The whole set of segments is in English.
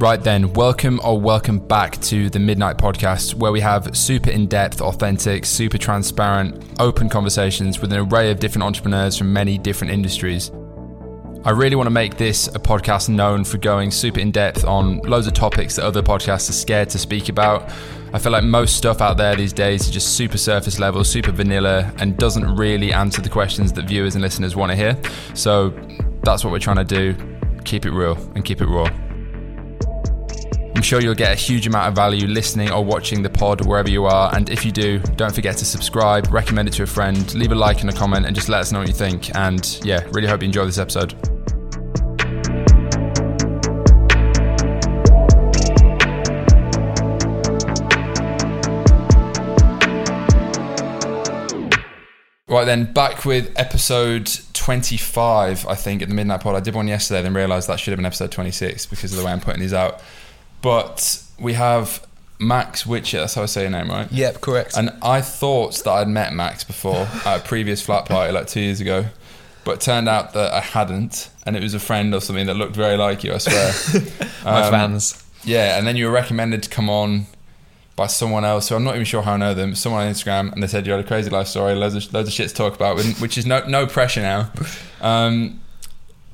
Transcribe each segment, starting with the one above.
Right then, welcome or welcome back to the Midnight Podcast, where we have super in depth, authentic, super transparent, open conversations with an array of different entrepreneurs from many different industries. I really want to make this a podcast known for going super in depth on loads of topics that other podcasts are scared to speak about. I feel like most stuff out there these days is just super surface level, super vanilla, and doesn't really answer the questions that viewers and listeners want to hear. So that's what we're trying to do keep it real and keep it raw. Sure you'll get a huge amount of value listening or watching the pod wherever you are. And if you do, don't forget to subscribe, recommend it to a friend, leave a like and a comment, and just let us know what you think. And yeah, really hope you enjoy this episode. Right then, back with episode 25, I think, at the Midnight Pod. I did one yesterday, then realised that should have been episode 26 because of the way I'm putting these out. But we have Max Witcher, that's how I say your name, right? Yep, correct. And I thought that I'd met Max before at a previous flat party like two years ago. But it turned out that I hadn't, and it was a friend or something that looked very like you, I swear. My Um, fans. Yeah, and then you were recommended to come on by someone else who I'm not even sure how I know them. Someone on Instagram, and they said you had a crazy life story, loads of loads of shit to talk about, which is no no pressure now. Um,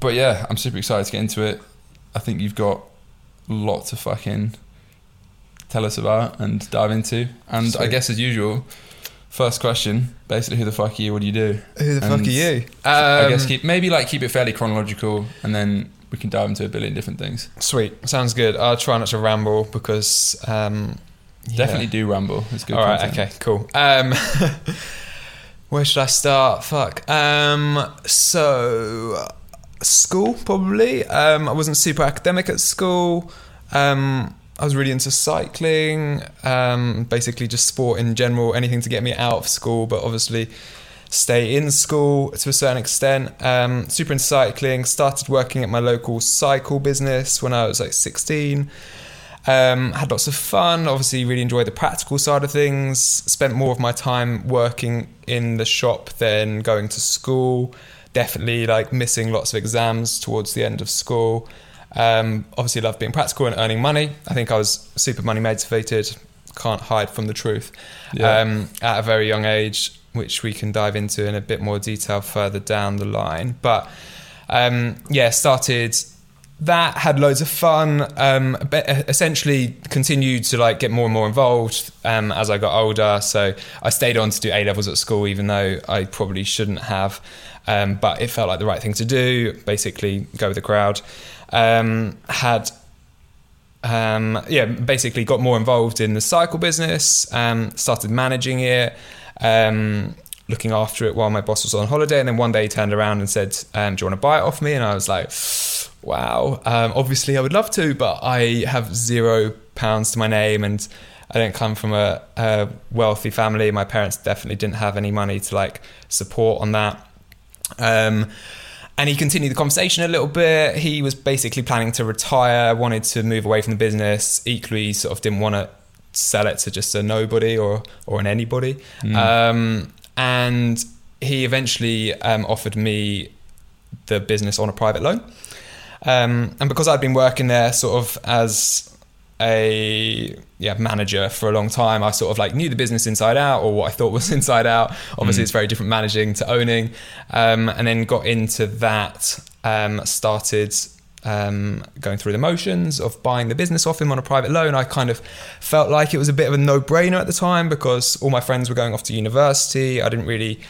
but yeah, I'm super excited to get into it. I think you've got lots to fucking tell us about and dive into. And I guess as usual, first question, basically, who the fuck are you? What do you do? Who the fuck are you? I Um, guess keep maybe like keep it fairly chronological, and then we can dive into a billion different things. Sweet. Sounds good. I'll try not to ramble because. Um, yeah. Definitely do ramble. It's good. All right. content. Okay. Cool. Um, where should I start? Fuck. Um, so school probably. Um, I wasn't super academic at school. Um, I was really into cycling. Um, basically just sport in general. Anything to get me out of school, but obviously stay in school to a certain extent. Um, super into cycling. Started working at my local cycle business when I was like 16. Um, had lots of fun. Obviously, really enjoyed the practical side of things. Spent more of my time working in the shop than going to school. Definitely like missing lots of exams towards the end of school. Um, obviously, loved being practical and earning money. I think I was super money motivated. Can't hide from the truth. Yeah. Um, at a very young age, which we can dive into in a bit more detail further down the line. But um, yeah, started that had loads of fun um, essentially continued to like get more and more involved um, as i got older so i stayed on to do a levels at school even though i probably shouldn't have um, but it felt like the right thing to do basically go with the crowd um, had um, yeah, basically got more involved in the cycle business, um, started managing it, um, looking after it while my boss was on holiday. And then one day he turned around and said, um, Do you want to buy it off me? And I was like, Wow, obviously I would love to, but I have zero pounds to my name and I don't come from a, a wealthy family. My parents definitely didn't have any money to like support on that. Um, and he continued the conversation a little bit. He was basically planning to retire, wanted to move away from the business. Equally, sort of didn't want to sell it to just a nobody or or an anybody. Um, and he eventually um, offered me the business on a private loan. Um, and because I'd been working there sort of as a yeah manager for a long time, I sort of like knew the business inside out or what I thought was inside out. Obviously, it's very different managing to owning, um, and then got into that. Um, started um, going through the motions of buying the business off him on a private loan. I kind of felt like it was a bit of a no-brainer at the time because all my friends were going off to university. I didn't really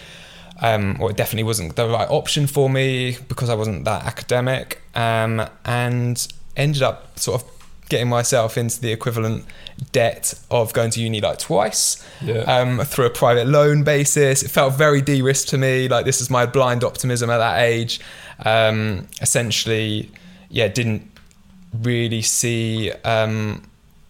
um, or it definitely wasn't the right option for me because I wasn't that academic, um, and ended up sort of getting myself into the equivalent debt of going to uni like twice Yeah. um, through a private loan basis. It felt very de-risked to me. Like this is my blind optimism at that age. Um, essentially, yeah, didn't really see um,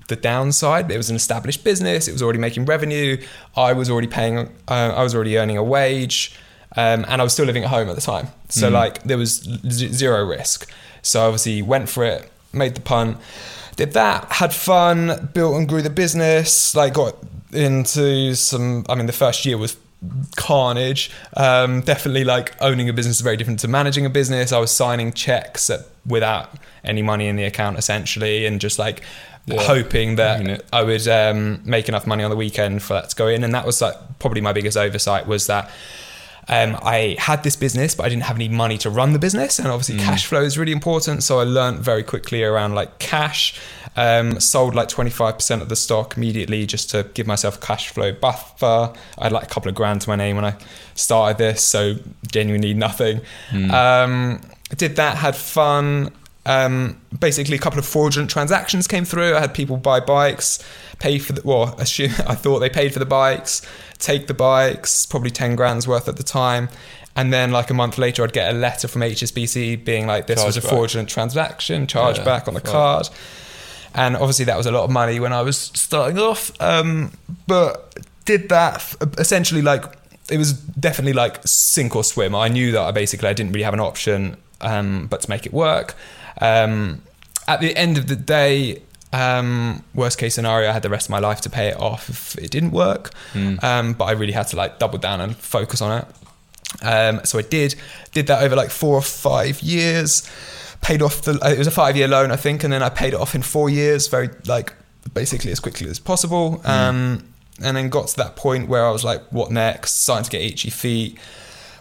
the downside. It was an established business. It was already making revenue. I was already paying. Uh, I was already earning a wage, um, and I was still living at home at the time. So like there was z- zero risk. So obviously went for it, made the punt, did that, had fun, built and grew the business. Like got into some. I mean, the first year was carnage. Um, definitely like owning a business is very different to managing a business. I was signing checks at without any money in the account essentially, and just like Yeah. hoping that I would um, make enough money on the weekend for that to go in. And that was like probably my biggest oversight was that um, I had this business, but I didn't have any money to run the business. And obviously, cash flow is really important. So I learned very quickly around like cash. Um, sold like 25% of the stock immediately just to give myself a cash flow buffer. I had like a couple of grand to my name when I started this, so genuinely nothing. Um, did that, had fun. Um, basically, a couple of fraudulent transactions came through. I had people buy bikes, pay for the well, assume I thought they paid for the bikes, take the bikes, probably ten grand's worth at the time, and then like a month later, I'd get a letter from HSBC being like, "This was a Chargeback. fraudulent transaction, charge Yeah, back on the fuck. card." And obviously, that was a lot of money when I was starting off. Um, but did that essentially like it was definitely like sink or swim. I knew that I basically I didn't really have an option um, but to make it work. Um, at the end of the day, um, worst case scenario, I had the rest of my life to pay it off if it didn't work. Um, but I really had to like double down and focus on it. Um, so I did did that over like four or five years. Paid off the it was a five year loan I think, and then I paid it off in four years, very like basically as quickly as possible. Um, and then got to that point where I was like, what next? Starting to get itchy feet.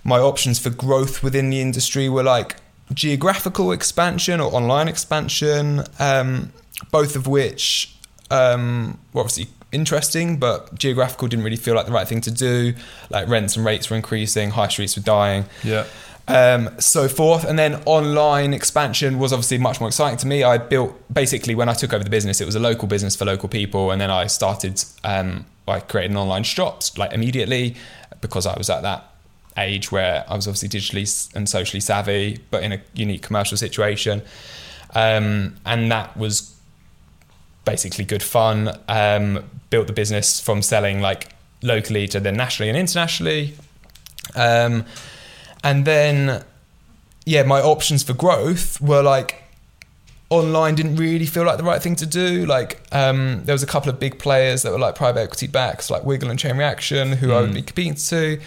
My options for growth within the industry were like geographical expansion or online expansion, um, both of which um, were obviously interesting, but geographical didn't really feel like the right thing to do. Like rents and rates were increasing, high streets were dying Yeah. um, so forth. And then online expansion was obviously much more exciting to me. I built basically when I took over the business, it was a local business for local people, and then I started. Um, I created an online shops like immediately because I was at that age where I was obviously digitally and socially savvy, but in a unique commercial situation, um, and that was basically good fun. Um, built the business from selling like locally to then nationally and internationally. Um, and then, yeah, my options for growth were like online didn't really feel like the right thing to do. Like um, there was a couple of big players that were like private equity backs, like Wiggle and Chain Reaction, who I would be competing to,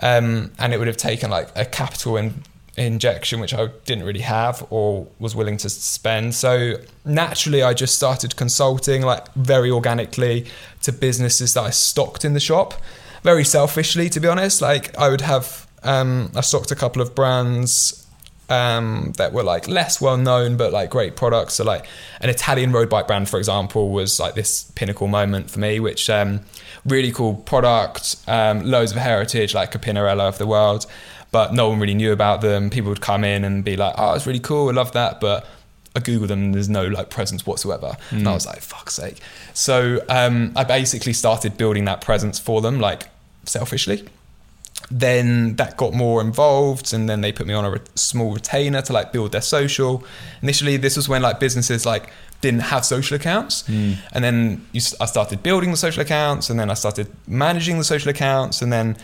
um, and it would have taken like a capital in, injection which I didn't really have or was willing to spend. So naturally, I just started consulting like very organically to businesses that I stocked in the shop, very selfishly to be honest. Like I would have um, I stocked a couple of brands um, that were like less well known but like great products. So like an Italian road bike brand, for example, was like this pinnacle moment for me, which um, really cool product, um, loads of heritage, like a Pinarello of the world, but no one really knew about them. People would come in and be like, "Oh, it's really cool, I love that," but I googled them. and There's no like presence whatsoever, and I was like, "Fuck's sake!" So um, I basically started building that presence for them, like selfishly then that got more involved and then they put me on a re- small retainer to like build their social initially this was when like businesses like didn't have social accounts and then you, i started building the social accounts and then i started managing the social accounts and then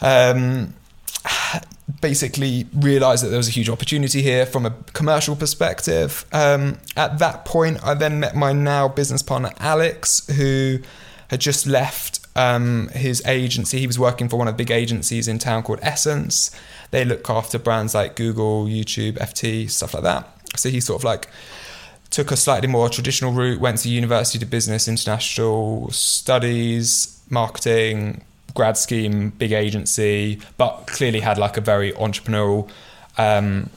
um, basically realized that there was a huge opportunity here from a commercial perspective. Um, at that point, I then met my now business partner, Alex, who had just left um, his agency. He was working for one of the big agencies in town called Essence. They look after brands like Google, YouTube, FT, stuff like that. So he sort of like took a slightly more traditional route, went to university to business, international studies, marketing, grad scheme, big agency, but clearly had like a very entrepreneurial, um,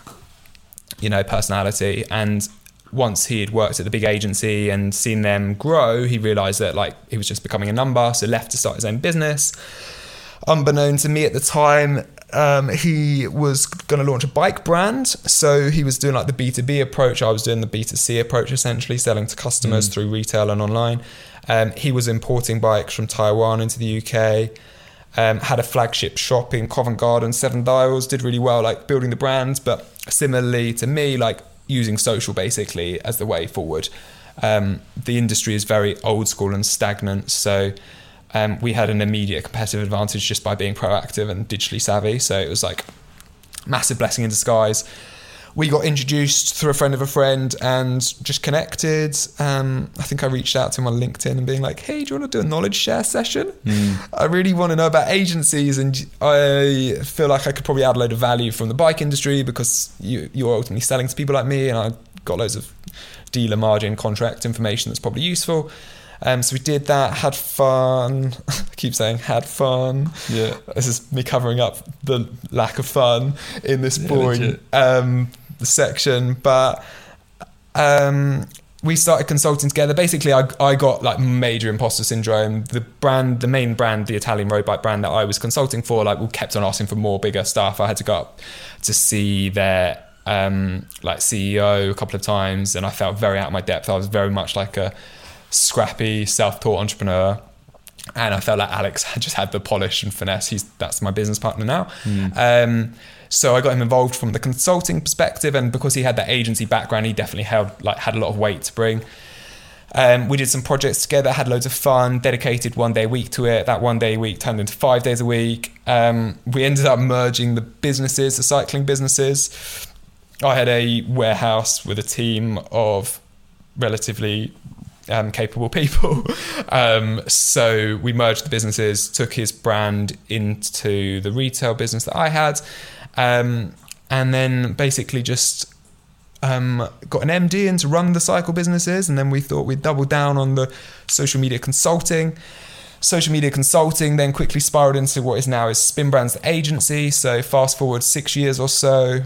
you know, personality. And once he had worked at the big agency and seen them grow, he realized that like he was just becoming a number, so left to start his own business. Unbeknown to me at the time, um, he was going to launch a bike brand. So he was doing like the B2B approach. I was doing the B2C approach, essentially selling to customers through retail and online. Um, he was importing bikes from Taiwan into the UK. Um, had a flagship shop in Covent Garden, Seven Dials, did really well, like building the brand. But similarly to me, like using social basically as the way forward. Um, the industry is very old school and stagnant. So um, we had an immediate competitive advantage just by being proactive and digitally savvy. So it was like massive blessing in disguise. we got introduced through a friend of a friend and just connected. Um, I think I reached out to him on LinkedIn and being like, "Hey, do you want to do a knowledge share session? I really want to know about agencies, and I feel like I could probably add a load of value from the bike industry because you you're ultimately selling to people like me, and I got loads of dealer margin contract information that's probably useful." Um, so we did that, had fun. I keep saying had fun. Yeah. This is me covering up the lack of fun in this Yeah, boring um, section. But um, we started consulting together. Basically, I, I got like major imposter syndrome. The brand, the main brand, the Italian road bike brand that I was consulting for, like we kept on asking for more bigger stuff. I had to go up to see their um, like CEO a couple of times, and I felt very out of my depth. I was very much like a scrappy, self-taught entrepreneur. And I felt like Alex had just had the polish and finesse. He's that's my business partner now. Um, so I got him involved from the consulting perspective, and because he had that agency background, he definitely held like had a lot of weight to bring. Um, we did some projects together, had loads of fun, dedicated one day a week to it. That one day a week turned into five days a week. Um, we ended up merging the businesses, the cycling businesses. I had a warehouse with a team of relatively um, capable people. Um, so we merged the businesses, took his brand into the retail business that I had, um, and then basically just um, got an MD in to run the cycle businesses. And then we thought we'd double down on the social media consulting. Social media consulting then quickly spiraled into what is now is Spin Brands the agency. So fast forward six years or so,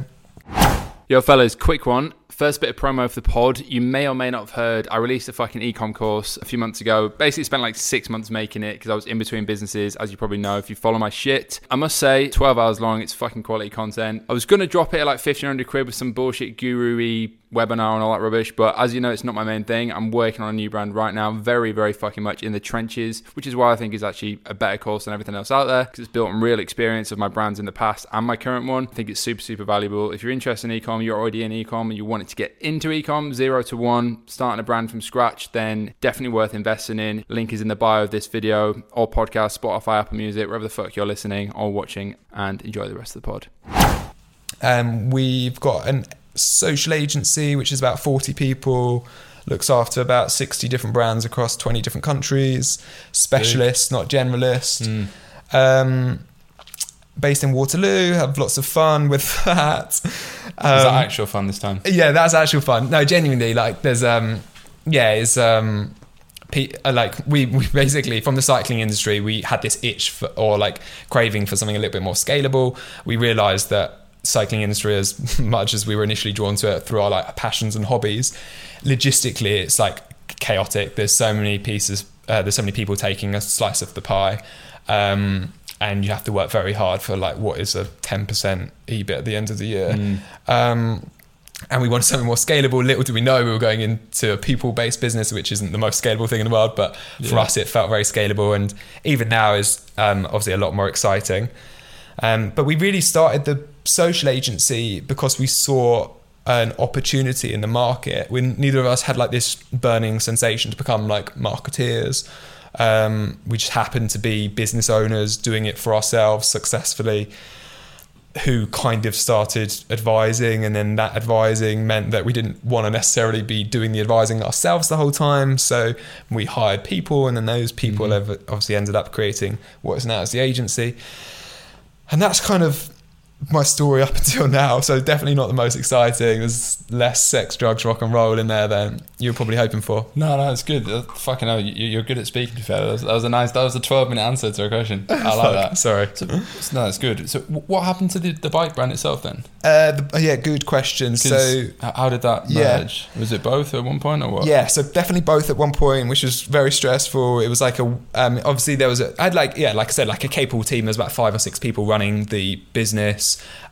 Yo, fellas, quick one. First bit of promo for the pod. You may or may not have heard, I released a fucking ecom course a few months ago. Basically, spent like six months making it because I was in between businesses, as you probably know if you follow my shit. I must say, 12 hours long, it's fucking quality content. I was going to drop it at like 1500 quid with some bullshit guru webinar and all that rubbish, but as you know, it's not my main thing. I'm working on a new brand right now, very, very fucking much in the trenches, which is why I think is actually a better course than everything else out there because it's built on real experience of my brands in the past and my current one. I think it's super, super valuable. If you're interested in ecom, you're already in ecom and you wanted to get into ecom, zero to one, starting a brand from scratch, then definitely worth investing in. Link is in the bio of this video or podcast, Spotify, Apple Music, wherever the fuck you're listening or watching, and enjoy the rest of the pod. Um, we've got a social agency, which is about 40 people, looks after about 60 different brands across 20 different countries, specialists, not generalists. Um, based in Waterloo, have lots of fun with that. Um, actual fun this time? yeah, that's actual fun. No, genuinely, like there's um, yeah, it's um, pe- uh, like we, we basically from the cycling industry we had this itch for or like craving for something a little bit more scalable. We realised that cycling industry, as much as we were initially drawn to it through our like passions and hobbies, logistically it's like chaotic. There's so many pieces. Uh, there's so many people taking a slice of the pie. Um, and you have to work very hard for like what is a 10% EBIT at the end of the year. Um, and we wanted something more scalable. Little did we know we were going into a people-based business, which isn't the most scalable thing in the world, but for Yeah. us it felt very scalable, and even now is um, obviously a lot more exciting. Um, but we really started the social agency because we saw an opportunity in the market. When neither of us had like this burning sensation to become like marketeers. Um, we just happened to be business owners doing it for ourselves successfully who kind of started advising and then that advising meant that we didn't want to necessarily be doing the advising ourselves the whole time so we hired people and then those people have obviously ended up creating what is now as the agency. And that's kind of my story up until now so definitely not the most exciting there's less sex drugs rock and roll in there than you were probably hoping for No, no, it's good. Uh, fucking hell, you, you're good at speaking to fair. That was, that was a nice, that was a 12 minute answer to a question. I like that. sorry So, no, it's good. So, what happened to the, the bike brand itself then? uh, the, yeah good question. so how did that Yeah. merge? Was it both at one point or what? Yeah, so definitely both at one point, which was very stressful. It was like a um, obviously there was a I had like yeah, like I said, like a capable team. There's about five or six people running the business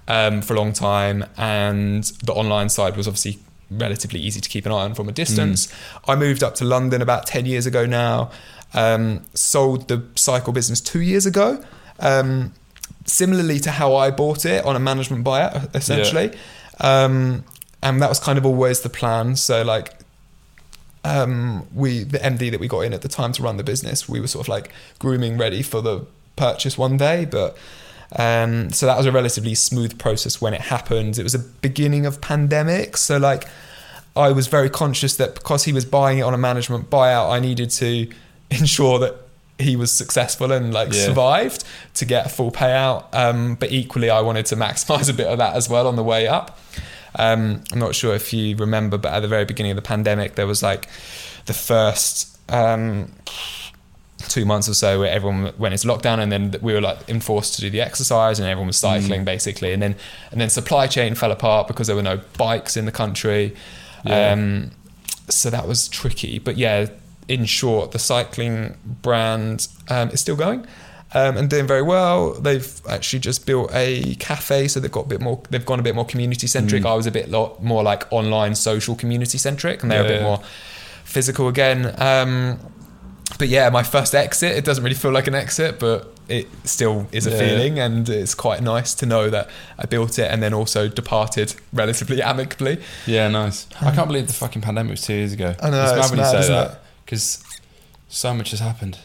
um, for a long time, and the online side was obviously relatively easy to keep an eye on from a distance. I moved up to London about ten years ago now. Um, sold the cycle business two years ago. Um, similarly to how I bought it on a management buyout, essentially. Um, and that was kind of always the plan. So like um, we the MD that we got in at the time to run the business, we were sort of like grooming ready for the purchase one day, but Um, so that was a relatively smooth process when it happened. It was a beginning of pandemic, so like I was very conscious that because he was buying it on a management buyout, I needed to ensure that he was successful and like Yeah. survived to get a full payout. Um, but equally, I wanted to maximize a bit of that as well on the way up. Um, I'm not sure if you remember, but at the very beginning of the pandemic, there was like the first um, two months or so where everyone went into lockdown, and then we were like enforced to do the exercise, and everyone was cycling Mm. basically, and then and then supply chain fell apart because there were no bikes in the country. Yeah. Um, so that was tricky, but yeah. In short, the cycling brand um, is still going um, and doing very well. They've actually just built a cafe, so they've got a bit more. They've gone a bit more community centric. Mm. I was a bit lot more like online social community centric, and they're a bit more physical again. Um, but yeah, my first exit. It doesn't really feel like an exit, but it still is a Yeah. feeling, and it's quite nice to know that I built it and then also departed relatively amicably. Yeah, nice. I can't believe the fucking pandemic was two years ago. I know, It's mad it's when you mad, say isn't that because so much has happened.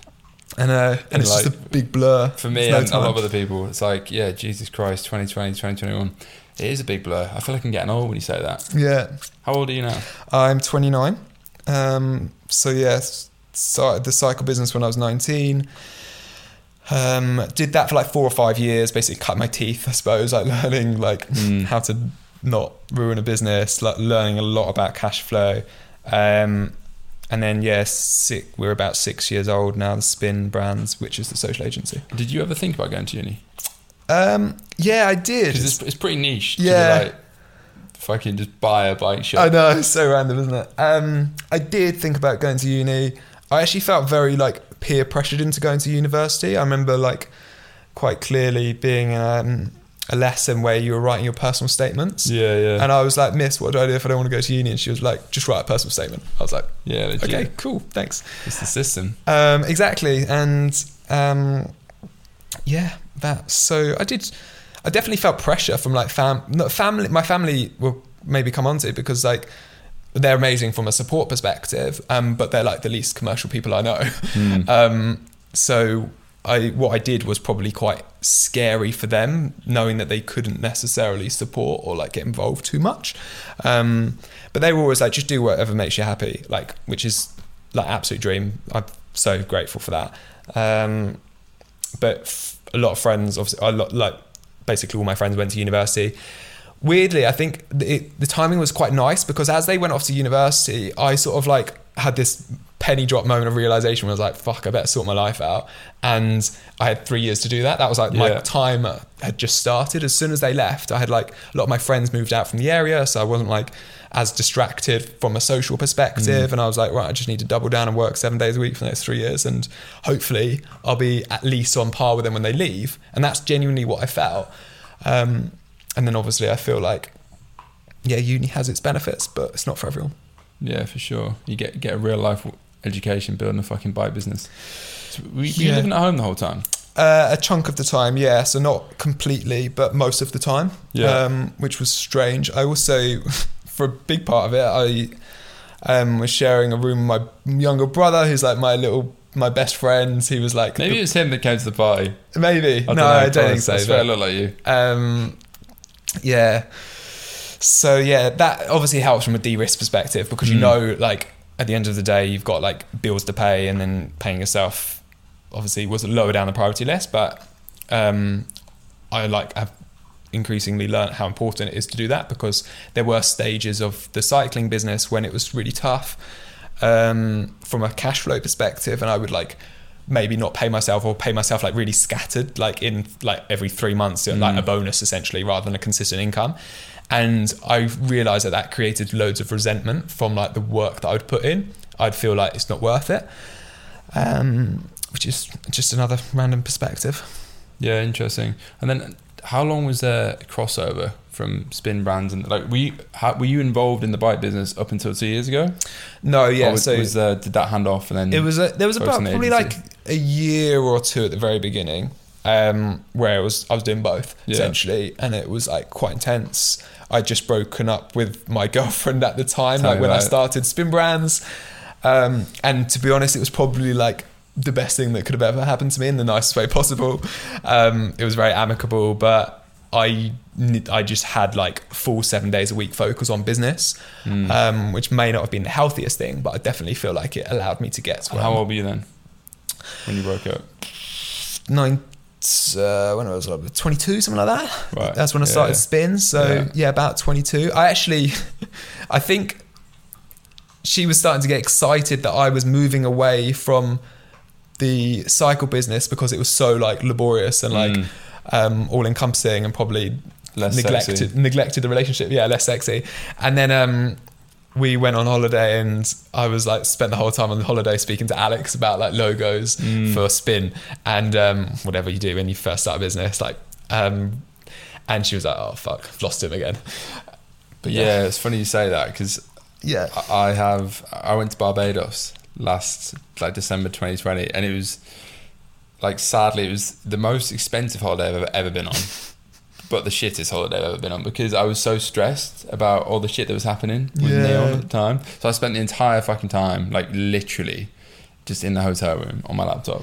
And uh, and it's like- just a big blur For me There's no and a lot of other people, it's like, yeah, Jesus Christ, 2020, 2021. It is a big blur. I feel like I'm getting old when you say that. Yeah, How old are you now? I'm 29. Um, so yeah, started the cycle business when I was 19. Um, did that for like four or five years. Basically, cut my teeth, I suppose, like learning like Mm. how to not ruin a business, like learning a lot about cash flow. Um, and then yeah, six, we're about six years old now. The Spin Brands, which is the social agency. Did you ever think about going to uni? Um, yeah, I did. Because it's, it's pretty niche. to, Yeah. like, fucking just buy a bike shop. I know, it's so random, isn't it? Um, I did think about going to uni. I actually felt very like peer pressured into going to university. I remember like quite clearly being um, a lesson where you were writing your personal statements. Yeah, yeah. And I was like, Miss, what do I do if I don't want to go to uni? And she was like, just write a personal statement. I was like, yeah, legit. okay, cool, thanks. It's the system. Um, exactly. And um, yeah, that. So I did. I definitely felt pressure from like fam, not family. My family will maybe come onto it because like they're amazing from a support perspective, um, but they're like the least commercial people I know. Mm. Um, so I what I did was probably quite scary for them, knowing that they couldn't necessarily support or like get involved too much. Um, but they were always like, just do whatever makes you happy, like which is like absolute dream. I'm so grateful for that. Um, but f- a lot of friends, obviously, a lot like basically all my friends went to university. Weirdly, I think it, the timing was quite nice because as they went off to university, I sort of like had this penny drop moment of realization where I was like, fuck, I better sort my life out. And I had three years to do that. That was like my Yeah. time had just started. As soon as they left, I had like a lot of my friends moved out from the area. So I wasn't like as distracted from a social perspective. And I was like, right, I just need to double down and work seven days a week for the next three years. And hopefully I'll be at least on par with them when they leave. And that's genuinely what I felt. Um, and then obviously I feel like, yeah, uni has its benefits, but it's not for everyone. Yeah, for sure. You get get a real life education building a fucking bike business. So were, were you Yeah. living at home the whole time? Uh, a chunk of the time, yeah. So not completely, but most of the time. Yeah. Um, which was strange. I also, for a big part of it, I um, was sharing a room with my younger brother, who's like my little, my best friend. He was like, Maybe the- it was him that came to the party. maybe. I no, know, I don't think so. I swear it looked like you. um, yeah. So yeah, that obviously helps from a de-risk perspective because you Mm. know, like at the end of the day, you've got like bills to pay, and then paying yourself obviously was lower down the priority list. But um, I like have increasingly learned how important it is to do that because there were stages of the cycling business when it was really tough um, from a cash flow perspective, and I would like maybe not pay myself or pay myself like really scattered like in like every three months like Mm. a bonus essentially rather than a consistent income. And i realized that that created loads of resentment from like the work that i would put in. I'd feel like it's not worth it. Um, which is just another random perspective. Yeah, interesting. And then, how long was there crossover from spin brands and like were you how, were you involved in the bike business up until two years ago? no yeah was, so was there, did that hand off and then It was a, there was about the probably agency? like a year or two at the very beginning, um, where I was I was doing both Yeah. essentially, and it was like quite intense. I'd just broken up with my girlfriend at the time, Tell like when I started Spin Brands, um, and to be honest, it was probably like the best thing that could have ever happened to me in the nicest way possible. Um, it was very amicable, but I I just had like full seven days a week focus on business, Mm. um, which may not have been the healthiest thing, but I definitely feel like it allowed me to get to How old were you then when you broke up? nine. Uh, when I was like 22, something like that. Right. That's when I Yeah, started yeah. spin. So Yeah. yeah. about 22. I actually, I think she was starting to get excited that I was moving away from the cycle business because it was so like laborious and like Mm. um, all encompassing and probably Less neglected sexy. neglected the relationship. Yeah, less sexy. And then um, we went on holiday and I was like spent the whole time on the holiday speaking to Alex about like logos Mm. for spin and um, whatever you do when you first start a business like um, and she was like oh fuck I've lost him again But yeah, it's funny you say that because yeah I have I went to Barbados last like December 2020 and it was like sadly it was the most expensive holiday I've ever, ever been on but the shittest holiday I've ever been on because I was so stressed about all the shit that was happening with Yeah. Neon at the time. So I spent the entire fucking time like literally just in the hotel room on my laptop.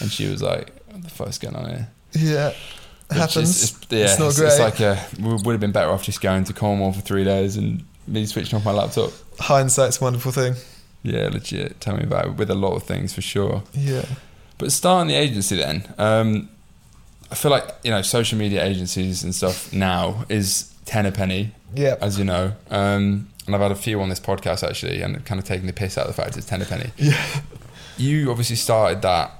And she was like what the fuck's going on here? Yeah. Which happens. is- it's, yeah, it's not it's, great. it's like a, we would have been better off just going to Cornwall for three days and me switching off my laptop. Hindsight's a wonderful thing. Yeah, legit. Tell me about it with a lot of things for sure. yeah. But starting the agency then, um, I feel like, you know, social media agencies and stuff now is 10 a penny, yeah as you know. Um, and I've had a few on this podcast actually and kind of taking the piss out of the fact it's 10 a penny. yeah You obviously started that,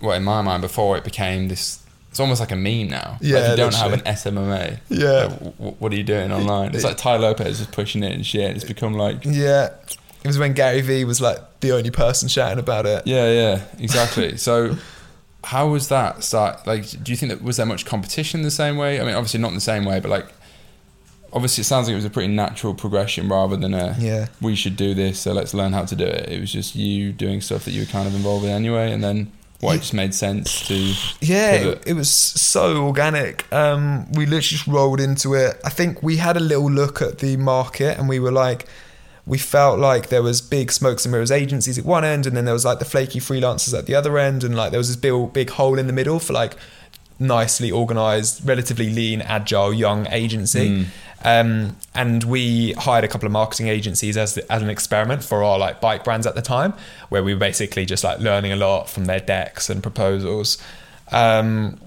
well, in my mind, before it became this. It's almost like a meme now. Yeah, like you don't literally. have an SMMA. Yeah. Like, w- what are you doing online? It's like Tai Lopez just pushing it and shit. It's become like yeah it was when Gary Vee was like the only person shouting about it Yeah, yeah, exactly. so, how was that start? Like, do you think that was there much competition the same way? I mean, obviously not in the same way, but like, obviously it sounds like it was a pretty natural progression rather than a yeah we should do this, so let's learn how to do it. It was just you doing stuff that you were kind of involved in anyway, and then what it just made sense to Yeah, it, it was so organic. Um, we literally just rolled into it. I think we had a little look at the market and we were like, we felt like there was big smokes and mirrors agencies at one end, and then there was like the flaky freelancers at the other end, and like there was this big, big hole in the middle for like nicely organized, relatively lean, agile, young agency. Um, and we hired a couple of marketing agencies as as an experiment for our like bike brands at the time, where we were basically just like learning a lot from their decks and proposals. Um,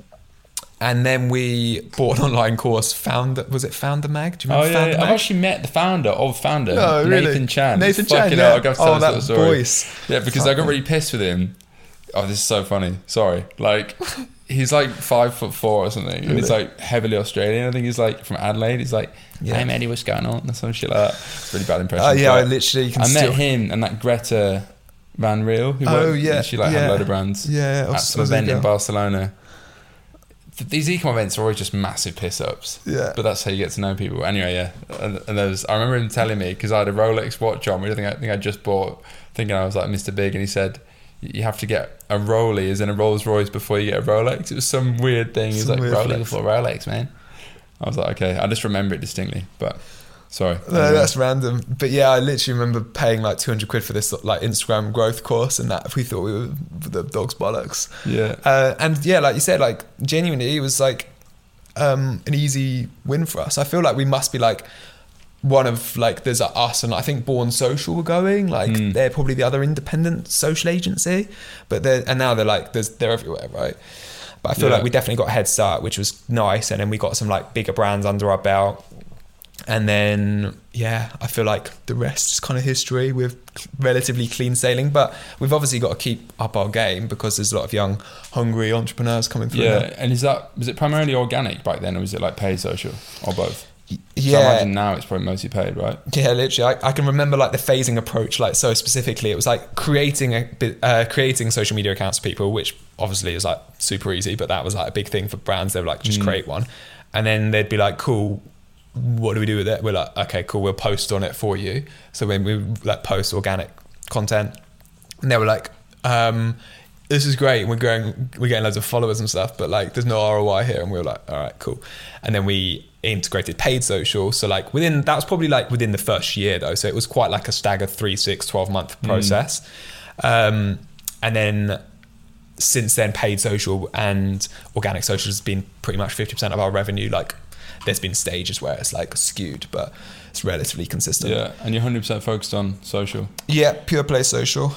and then we bought an online course. Foundr was it Foundr Mag? Do you remember? Oh yeah, Foundr I've actually met the founder of Foundr, No, really? Nathan Chan. Nathan Fucking Chan, hell, yeah. I got to Oh, tell this that story. voice. Yeah, because I got really pissed with him. Oh, this is so funny. Sorry, like he's like five foot four or something, and he's like heavily Australian. I think he's like from Adelaide. He's like, Yeah. "Hey, Eddie, what's going on?" and some shit like that. It's a really bad impression. Oh yeah, I literally can I met still. him and that Greta Van Riel. Who Oh, worked- yeah, she like had a load of brands. Yeah, at Aus- some event in. Barcelona. Th- These ecom events are always just massive piss ups. Yeah. But that's how you get to know people. Anyway, yeah. And, and there was, I remember him telling me because I had a Rolex watch on, which I think I, think I just bought, thinking I was like Mr. Big, and he said you have to get a Rollie, as in a Rolls Royce, before you get a Rolex. It was some weird thing. He was Some like flex. before Rolex, man. I was like, okay. I just remember it distinctly, but sorry. No, that's random. But yeah, I literally remember paying like 200 quid for this like Instagram growth course, and that we thought we were the dog's bollocks. yeah. Uh, and yeah, like you said, like genuinely, it was like um, an easy win for us. I feel like we must be like one of like there's a us and I think Born Social were going like Mm. they're probably the other independent social agency, but they're and now they're like there's they're everywhere, right? But I feel Yeah. like we definitely got a head start, which was nice, and then we got some like bigger brands under our belt. And then, yeah, I feel like the rest is kind of history with relatively clean sailing. But we've obviously got to keep up our game because there's a lot of young, hungry entrepreneurs coming through. Yeah, now. and is that was it primarily organic back then, or was it like paid social, or both? So I Yeah. imagine now it's probably mostly paid, right? Yeah, literally. I, I can remember like the phasing approach, like so specifically, it was like creating a uh, creating social media accounts for people, which obviously is like super easy, but that was like a big thing for brands. They were like, just Mm. create one, and then they'd be like, cool. What do we do with it? We're like, okay, cool. We'll post on it for you. So when we like post organic content, and they were like, um, this is great. We're going, we're getting loads of followers and stuff, but like, there's no ROI here. And we were like, all right, cool. And then we integrated paid social. So like within, that was probably like within the first year though. So it was quite like a staggered three, six, 12 month process. Um, and then since then, paid social and organic social has been pretty much 50% of our revenue. Like, there's been stages where it's like skewed, but it's relatively consistent. Yeah, and you're 100% focused on social. Yeah, pure play social.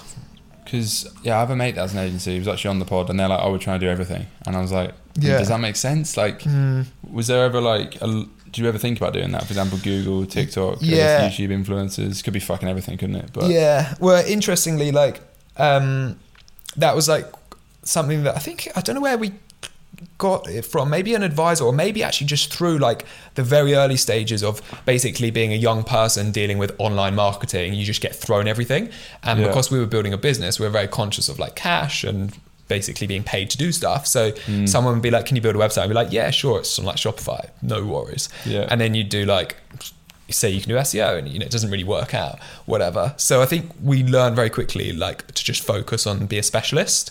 Because yeah, I have a mate that's an agency. He was actually on the pod, and they're like, "Oh, we're trying to do everything," and I was like, Yeah. does that make sense?" Like, Hmm. was there ever like, a, do you ever think about doing that? For example, Google, TikTok, Yeah. YouTube influencers could be fucking everything, couldn't it? But yeah. Well, interestingly, like um, that was like something that I think I don't know where we got it from. Maybe an advisor, or maybe actually just through like the very early stages of basically being a young person dealing with online marketing. You just get thrown everything, and Yeah. because we were building a business, we were very conscious of like cash and basically being paid to do stuff. So Hmm. someone would be like, "Can you build a website?" I'd be like, "Yeah, sure." It's on like Shopify, no worries. Yeah. And then you do like say you can do SEO and you know it doesn't really work out, whatever. So I think we learned very quickly like to just focus on be a specialist.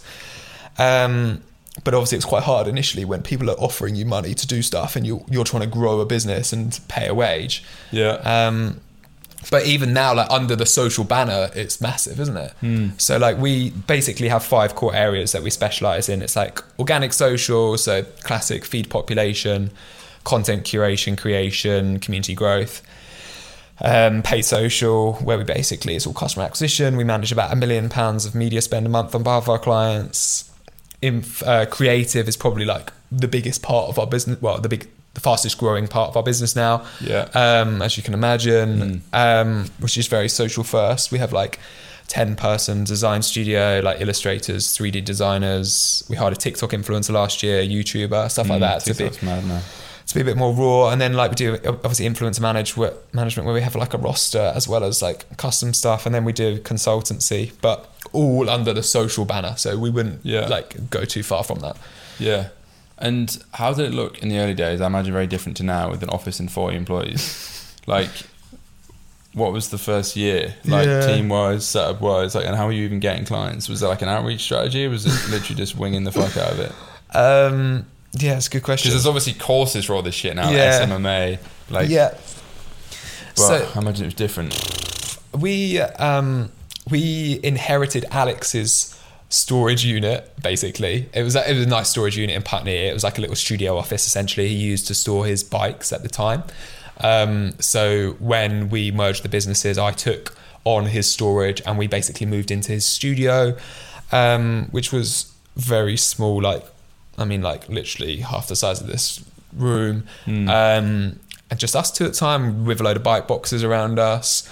Um, but obviously it's quite hard initially when people are offering you money to do stuff and you you're trying to grow a business and pay a wage. yeah, Um, but even now, like under the social banner, it's massive, isn't it? So like we basically have five core areas that we specialize in. It's like organic social, so classic feed population, content curation, creation, community growth. Um, paid social, where we basically it's all customer acquisition. We manage about a million pounds of media spend a month on behalf of our clients. Inf, uh, creative is probably like the biggest part of our business. Well, the big, the fastest growing part of our business now yeah, um, as you can imagine, um, which is very social first. We have like 10 person design studio, like illustrators, 3D designers. We hired a TikTok influencer last year, YouTuber, stuff like that to be, Mm, TikTok's mad now. to be a bit more raw. And then like we do obviously influencer manage, management where we have like a roster as well as like custom stuff. And then we do consultancy, but all under the social banner. So we wouldn't Yeah. like go too far from that. Yeah. And how did it look in the early days? I imagine very different to now with an office and 40 employees. like, what was the first year? Like, Yeah. team wise, setup wise? Like, and how were you even getting clients? Was there like an outreach strategy? Or was it literally just winging the fuck out of it? Um, yeah, it's a good question. Because there's obviously courses for all this shit now, Yeah. SMMA. Like, yeah. but So- I imagine it was different. we um we inherited Alex's storage unit basically. It was it was a nice storage unit in Putney. It was like a little studio office essentially he used to store his bikes at the time. Um so when we merged the businesses I took on his storage and we basically moved into his studio um which was very small like I mean like literally half the size of this room. Hmm. um and just us two at the time with a load of bike boxes around us.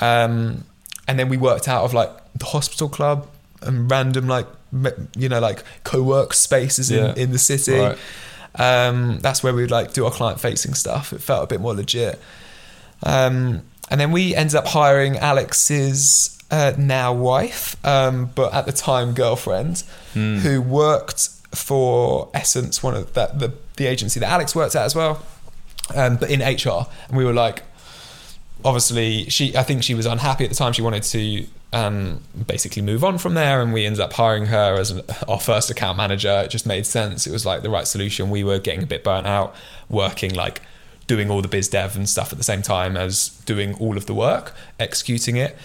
Um, and then we worked out of like the hospital club and random like you know like co-work spaces in, Yeah. in the city Right. um, that's where we would like do our client facing stuff it felt a bit more legit um, and then we ended up hiring alex's uh, now wife um, but at the time girlfriend Hmm. who worked for essence one of that the, the agency that alex worked at as well um, but in hr and we were like obviously she i think she was unhappy at the time. She wanted to um, basically move on from there and we ended up hiring her as an, our first account manager. It just made sense. It was like the right solution. We were getting a bit burnt out working like doing all the biz dev and stuff at the same time as doing all of the work executing it.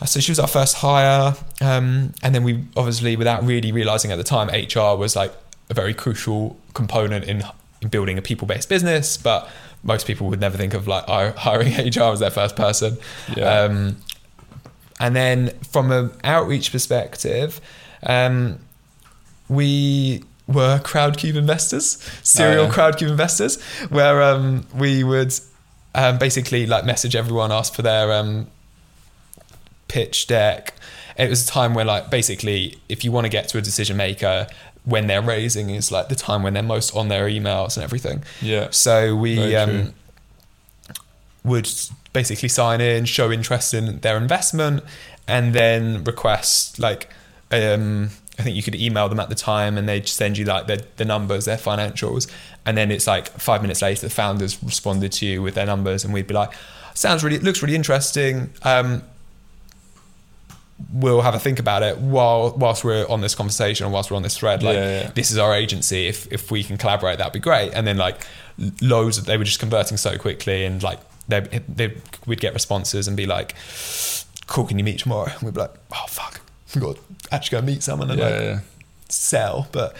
Uh, so she was our first hire um, and then we obviously without really realizing at the time hr was like a very crucial component in, in building a people-based business but most people would never think of like hiring hr as their first person Yeah. um, and then from an outreach perspective um, we were crowdcube investors serial Oh, yeah. crowdcube investors where um, we would um, basically like message everyone ask for their um, pitch deck. It was a time where like basically if you want to get to a decision maker when they're raising is like the time when they're most on their emails and everything. Yeah. So we um, would basically sign in, show interest in their investment, and then request like um, I think you could email them at the time, and they'd send you like the the numbers, their financials, and then it's like five minutes later, the founders responded to you with their numbers, and we'd be like, sounds really, looks really interesting. Um, we'll have a think about it while whilst we're on this conversation or whilst we're on this thread. Like Yeah, yeah. this is our agency. If if we can collaborate that'd be great. And then like loads of they were just converting so quickly and like they they we'd get responses and be like cool can you meet tomorrow? And we'd be like oh fuck. We got to actually go meet someone and Yeah, like sell, but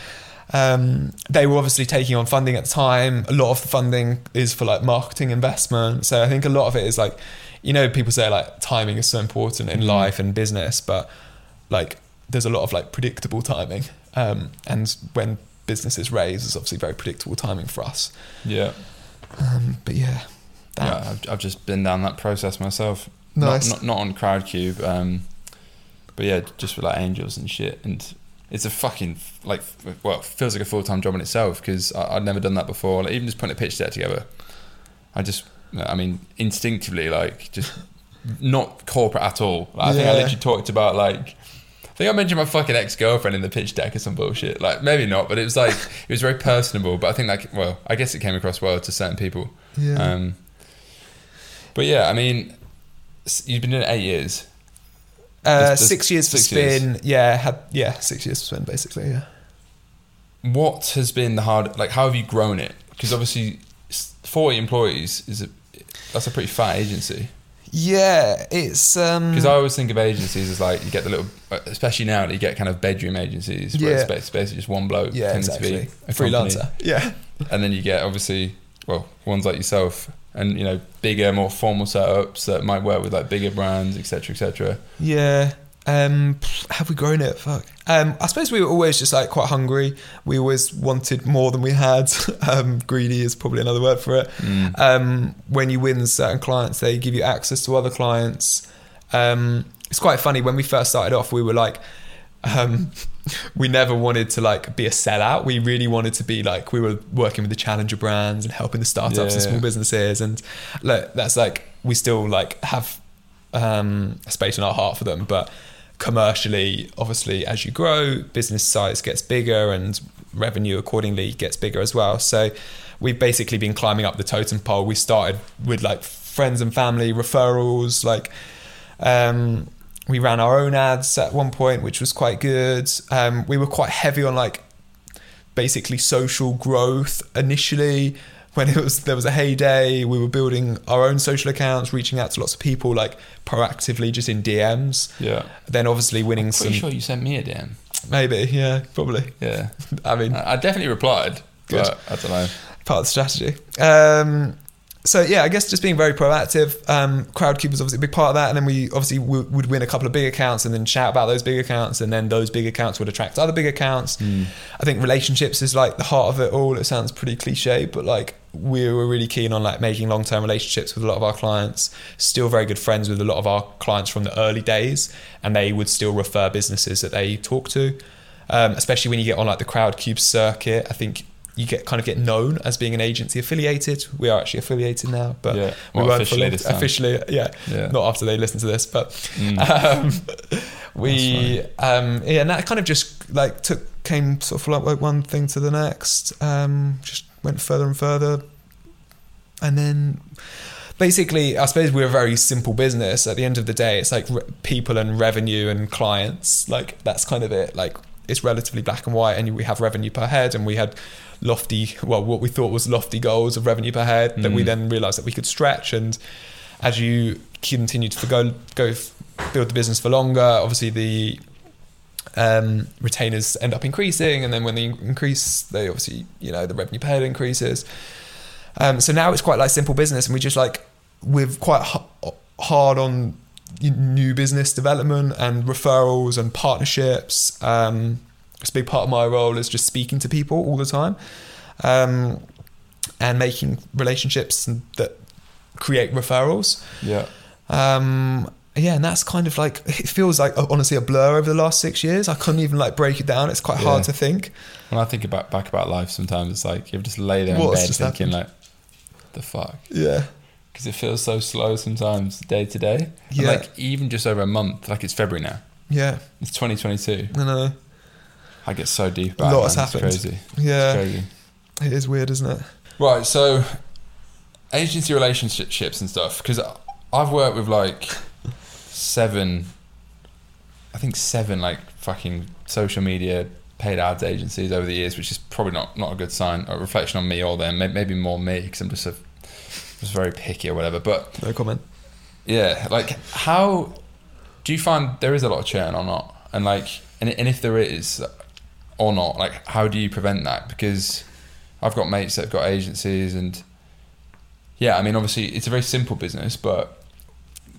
um, they were obviously taking on funding at the time. A lot of the funding is for like marketing investment. So I think a lot of it is like, you know, people say like timing is so important in Mhm. life and business, but like there's a lot of like predictable timing. Um, and when businesses raise, it's obviously very predictable timing for us. Yeah. Um, but yeah, that, Yeah, I've, I've just been down that process myself. Nice. Not, not, not on Crowdcube, um, but yeah, just with like angels and shit. And it's a fucking, like, well, it feels like a full time job in itself because I'd never done that before. Like, even just putting a pitch deck together, I just, I mean, instinctively, like, just not corporate at all. Like, I think I Yeah. literally talked about, like, I think I mentioned my fucking ex girlfriend in the pitch deck or some bullshit. Like, maybe not, but it was like, it was very personable. But I think, like, well, I guess it came across well to certain people. yeah. Um, but yeah, I mean, s- you've been doing it eight years. uh, six years for six years. spin. Yeah, had yeah six years for spin basically. Yeah. What has been the hard? Like, how have you grown it? Because obviously, s- forty employees is a that's a pretty fat agency. Yeah, it's um. Because I always think of agencies as like you get the little, especially now that you get kind of bedroom agencies where it's Yeah. it's basically just one bloke yeah, tends exactly. to be a company. Freelancer. Yeah. and then you get obviously well ones like yourself and you know bigger, more formal setups that might work with like bigger brands, etc., etc. Yeah. Um, have we grown it? Fuck. Um, I suppose we were always just like quite hungry. We always wanted more than we had. Um, greedy is probably another word for it. Mm. Um, when you win certain clients, they give you access to other clients. Um, it's quite funny when we first started off. We were like, um, we never wanted to like be a sellout. We really wanted to be like we were working with the challenger brands and helping the startups and Yeah. small businesses. And look, that's like we still like have um, a space in our heart for them, but commercially, obviously, as you grow, business size gets bigger and revenue accordingly gets bigger as well. So we've basically been climbing up the totem pole. We started with like friends and family referrals, like um, we ran our own ads at one point, which was quite good. Um, we were quite heavy on like basically social growth initially. When it was there was a heyday, we were building our own social accounts, reaching out to lots of people, like proactively, just in DMs. Yeah, Then obviously winning pretty some, sure you sent me a DM. maybe, yeah, probably. Yeah, I mean, I I definitely replied, Good. but I don't know. part of the strategy. Um, so yeah, I guess just being very proactive. Um, Crowdcube was obviously a big part of that, and then we obviously w- would win a couple of big accounts, and then shout about those big accounts, and then those big accounts would attract other big accounts. I think relationships is like the heart of it all. It sounds pretty cliche, but like we were really keen on like making long term relationships with a lot of our clients. Still very good friends with a lot of our clients from the early days, and they would still refer businesses that they talk to. Um, especially when you get on like the Crowdcube circuit, I think you get kind of get known as being an agency affiliated. We are actually affiliated now, but Yeah. we weren't officially for long- this time. officially, yeah, Yeah. not after they listen to this, but Mm. um, we um, yeah, and that kind of just like took came sort of like, like one thing to the next. Um, just went further and further, and then basically, I suppose we're a very simple business. At the end of the day, it's like re- people and revenue and clients. Like that's kind of it. Like it's relatively black and white, and we have revenue per head, and we had lofty, well, what we thought was lofty goals of revenue per head that we Mm. then realised that we could stretch. And as you continue to go go build the business for longer, obviously the um, retainers end up increasing, and then when they increase, they obviously you know the revenue per head increases. Um, so now it's quite like simple business, and we just like we're quite h- hard on new business development and referrals and partnerships. Um, it's a big part of my role is just speaking to people all the time, um, and making relationships that create referrals. Yeah. Um, yeah, and that's kind of like it feels like honestly a blur over the last six years. I couldn't even like break it down. It's quite Yeah. hard to think. When I think about back about life, sometimes it's like you just lay there in What's bed just thinking happened? like, the fuck, Yeah, because it feels so slow sometimes, day to day. And, Yeah. Like even just over a month, like it's February now. yeah, It's 2022. I know. I get so deep A lot it. has man. It's happened. crazy. Yeah, It's crazy. it is weird, isn't it? Right, so agency relationships and stuff. Because I've worked with like seven, I think seven like fucking social media paid ads agencies over the years, which is probably not not a good sign, a reflection on me or them. Maybe more me because I'm just a, just very picky or whatever. But No comment. yeah, like how do you find there is a lot of churn or not? And like, and, and if there is, or not? Like, how do you prevent that? Because I've got mates that have got agencies, and yeah, I mean, obviously, it's a very simple business, but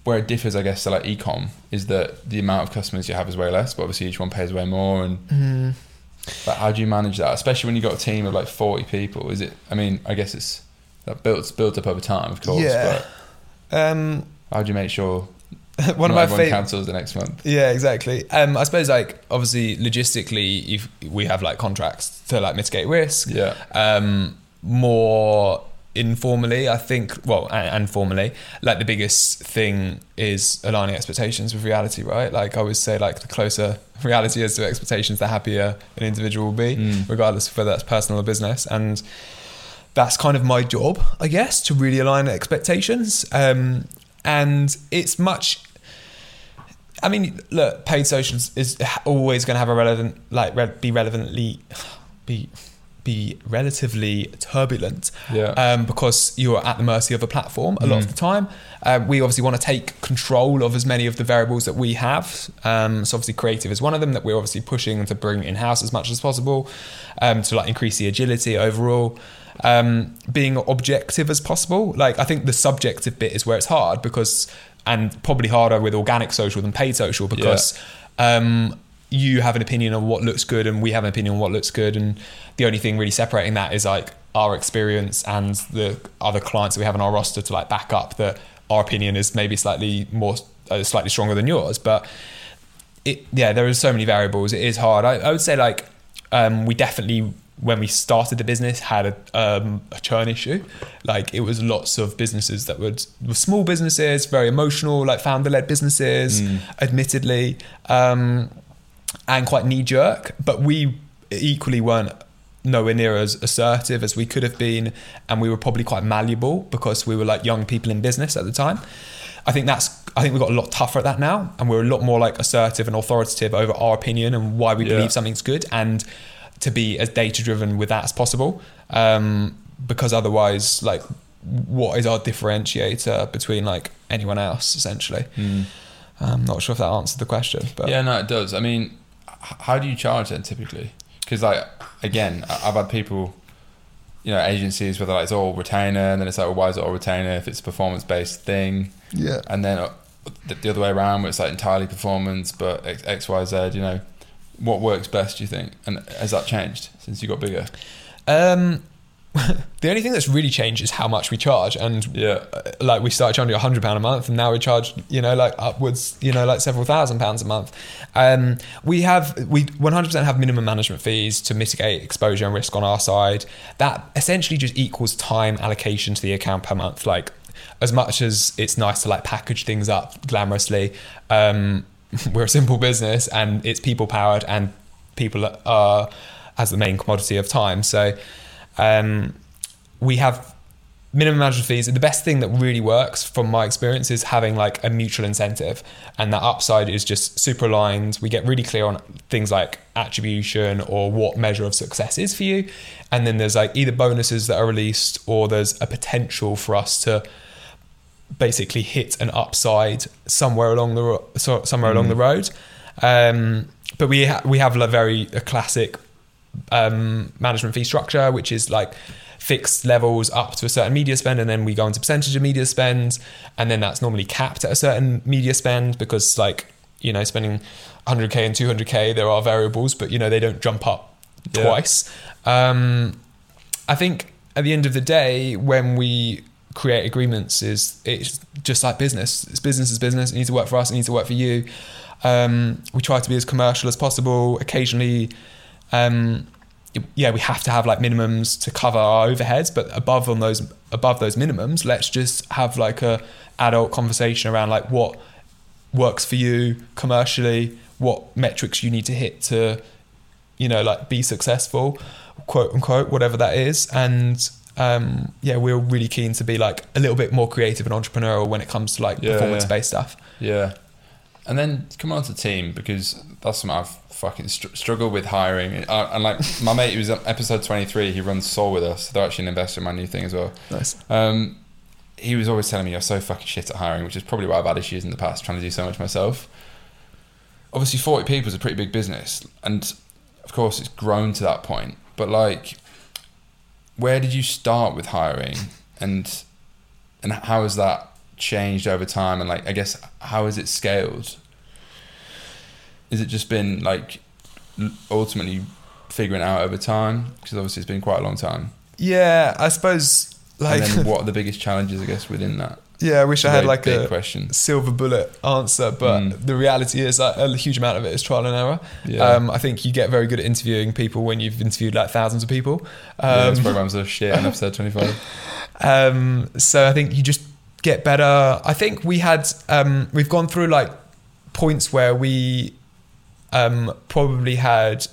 where it differs, I guess, to like ecom is that the amount of customers you have is way less, but obviously each one pays way more. And Mm. but how do you manage that, especially when you've got a team of like forty people? Is it? I mean, I guess it's that built built up over time, of course. Yeah. Um, how do you make sure one of my favorite. cancels the next month? Yeah, exactly. Um, I suppose like obviously logistically, if we have like contracts to like mitigate risk. Yeah. Um, more informally, I think. Well, and, and formally, like the biggest thing is aligning expectations with reality, right? Like I always say, like the closer reality is to expectations, the happier an individual will be, Mm. regardless of whether that's personal or business. And that's kind of my job, I guess, to really align expectations. Um, and it's much. I mean, look, paid social is always going to have a relevant, like, re- be relevantly, be, be relatively turbulent, Yeah. um, because you're at the mercy of a platform a lot of Mm. the time. Uh, we obviously want to take control of as many of the variables that we have. Um, so obviously, creative is one of them that we're obviously pushing to bring in house as much as possible, um, to like increase the agility overall. Um, being objective as possible. Like I think the subjective bit is where it's hard because, and probably harder with organic social than paid social because um, you have an opinion on what looks good and we have an opinion on what looks good, and the only thing really separating that is like our experience and the other clients that we have on our roster to like back up that our opinion is maybe slightly more uh, slightly stronger than yours, but it yeah there are so many variables. It is hard. I, I would say like um, we definitely when we started the business had a, um, a churn issue like it was lots of businesses that would were small businesses very emotional like founder led businesses Mm. admittedly um, and quite knee jerk but we equally weren't nowhere near as assertive as we could have been and we were probably quite malleable because we were like young people in business at the time I think that's I think we've got a lot tougher at that now and we're a lot more like assertive and authoritative over our opinion and why we Yeah. believe something's good and to be as data driven with that as possible um, because otherwise like what is our differentiator between like anyone else essentially Mm. I'm not sure if that answered the question but Yeah, no, it does. I mean, how do you charge then typically? Because like again, I- I've had people, you know, agencies where they're like it's all retainer, and then it's like, well, why is it all retainer if it's a performance based thing? yeah And then uh, the, the other way around, where it's like entirely performance, but xyz You know, what works best? Do you think? And has that changed since you got bigger? Um, the only thing that's really changed is how much we charge, and Yeah. uh, like we started charging a hundred pound a month, and now we charge you know like upwards you know like several thousand pounds a month. Um, we have we one hundred percent have minimum management fees to mitigate exposure and risk on our side. That essentially just equals time allocation to the account per month. Like as much as it's nice to like package things up glamorously, um, we're a simple business and it's people powered and people are as the main commodity of time. So um, we have minimum management fees. The best thing that really works from my experience is having like a mutual incentive, and that upside is just super aligned. We get really clear on things like attribution or what measure of success is for you, and then there's like either bonuses that are released or there's a potential for us to basically hit an upside somewhere along the ro- so, somewhere along Mm. the road. Um, but we ha- we have a very a classic um, management fee structure, which is like fixed levels up to a certain media spend, and then we go into percentage of media spend, and then that's normally capped at a certain media spend because like you know spending 100k and 200k there are variables, but you know they don't jump up Yeah. twice. Um, I think at the end of the day, when we create agreements, is it's just like business. It's business is business. It needs to work for us. It needs to work for you. Um, we try to be as commercial as possible. Occasionally, um, yeah, we have to have like minimums to cover our overheads, but above on those above those minimums, let's just have like a adult conversation around like what works for you commercially, what metrics you need to hit to, you know, like be successful, quote unquote, whatever that is. And um, yeah, we're really keen to be like a little bit more creative and entrepreneurial when it comes to like Yeah, performance based stuff. Yeah. And then come on to team because that's something I've fucking str- struggled with hiring. Uh, and like my mate who was on episode 23, he runs Soul with us. They're actually an investor in my new thing as well. Nice. Um, he was always telling me you're so fucking shit at hiring, which is probably why I've had issues in the past trying to do so much myself. Obviously, 40 people is a pretty big business. And of course, it's grown to that point. But like, where did you start with hiring, and and how has that changed over time? And like, I guess, how has it scaled? Is it just been like ultimately figuring out over time? Because obviously, it's been quite a long time. Yeah, I suppose like. and then what are the biggest challenges, I guess, within that? Yeah, I wish I had like a question. silver bullet answer, but Mm. the reality is like, a huge amount of it is trial and error. Yeah. Um, I think you get very good at interviewing people when you've interviewed like thousands of people. yeah, Um, this program's a shit in episode 25. um, so I think you just get better. I think we had um, we've gone through like points where we um, probably had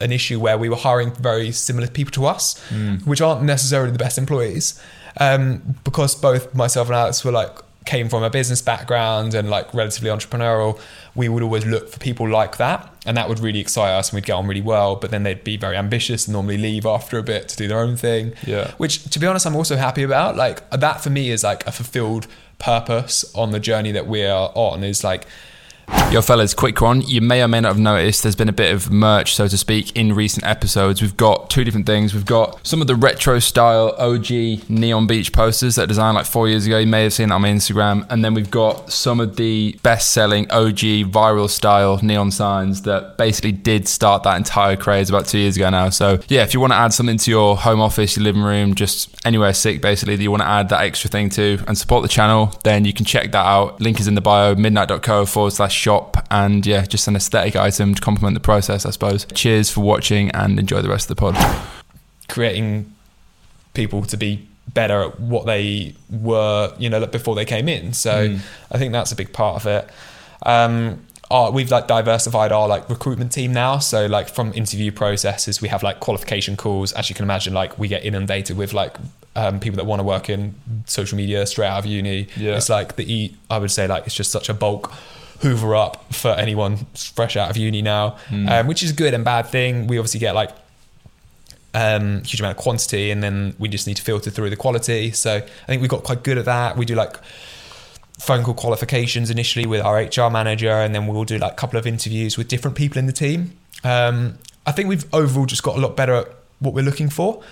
an issue where we were hiring very similar people to us, Mm. which aren't necessarily the best employees, um, because both myself and Alex were like came from a business background and like relatively entrepreneurial. We would always look for people like that, and that would really excite us, and we'd get on really well. But then they'd be very ambitious and normally leave after a bit to do their own thing Yeah. which to be honest i'm also happy about like that for me is like a fulfilled purpose on the journey that we're on is like Yo, fellas, quick one. You may or may not have noticed there's been a bit of merch, so to speak, in recent episodes. We've got two different things. We've got some of the retro style OG Neon Beach posters that designed like four years ago. You may have seen on my Instagram. And then we've got some of the best selling OG viral style neon signs that basically did start that entire craze about two years ago now. So, yeah, if you want to add something to your home office, your living room, just anywhere sick, basically, that you want to add that extra thing to and support the channel, then you can check that out. Link is in the bio, midnight.co forward slash shop. And yeah, just an aesthetic item to complement the process, I suppose. Cheers for watching and enjoy the rest of the pod. creating people to be better at what they were you know before they came in so Mm. i think that's a big part of it um our, we've like diversified our like recruitment team now so like from interview processes we have like qualification calls as you can imagine like we get inundated with like um, people that want to work in social media straight out of uni Yeah. it's like the e i would say like it's just such a bulk hoover up for anyone fresh out of uni now Mm. um, which is a good and bad thing we obviously get like um, huge amount of quantity, and then we just need to filter through the quality. So I think we got quite good at that. We do like phone call qualifications initially with our HR manager, and then we'll do like a couple of interviews with different people in the team. Um, I think we've overall just got a lot better at what we're looking for,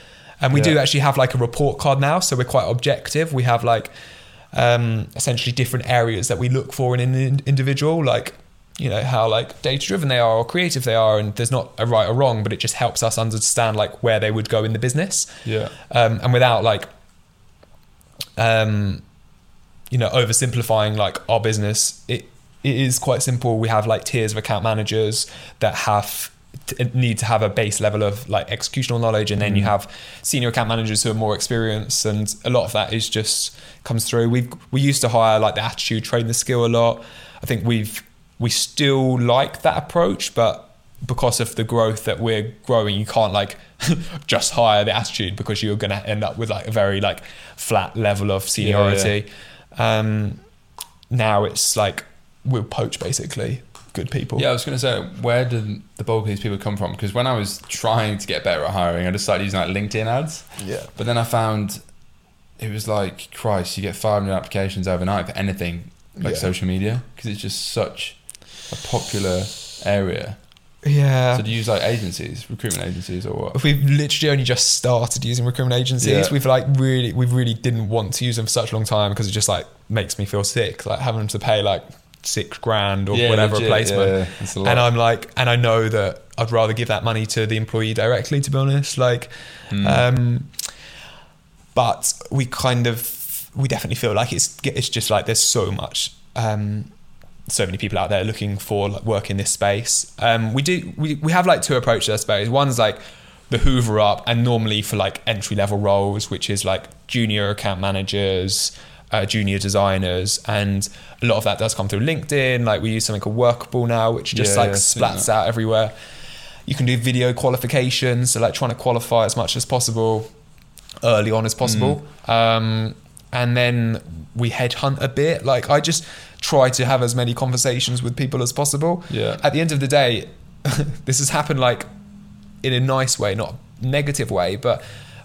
and we do actually have like a report card now, so we're quite objective. We have like um, essentially different areas that we look for in an individual, like you know how like data driven they are or creative they are, and there's not a right or wrong, but it just helps us understand like where they would go in the business, Yeah. um, and without like um, you know oversimplifying like our business, it it is quite simple. We have like tiers of account managers that have t- need to have a base level of like executional knowledge and then you Mm. have senior account managers who are more experienced and a lot of that is just comes through. We we used to hire like the attitude train the skill a lot. I think we've we still like that approach but because of the growth that we're growing you can't like just hire the attitude because you're going to end up with like a very like flat level of seniority. Um now it's like we'll poach basically good people Yeah, I was going to say, where did the bulk of these people come from? Because when I was trying to get better at hiring, I just started using like LinkedIn ads. yeah But then I found it was like, Christ, you get 500 applications overnight for anything like Yeah. social media because it's just such a popular area. yeah So do you use like agencies, recruitment agencies, or what? We've literally only just started using recruitment agencies. Yeah. We've like really, we really didn't want to use them for such a long time because it just like makes me feel sick, like having to pay like six grand or whatever legit, a placement. Yeah. And I'm like, and I know that I'd rather give that money to the employee directly, to be honest. Like, Mm. um, but we kind of, we definitely feel like it's it's just like there's so much, um, so many people out there looking for like work in this space. Um, we do we, we have like two approaches, I suppose. One's like the Hoover up, and normally for like entry level roles, which is like junior account managers, uh, junior designers, and a lot of that does come through LinkedIn. Like we use something called Workable now, which just Yeah, like yeah, splats out everywhere. You can do video qualifications, so like trying to qualify as much as possible early on as possible. Um, and then we headhunt a bit. Like I just try to have as many conversations with people as possible. Yeah. At the end of the day, this has happened like in a nice way, not a negative way, but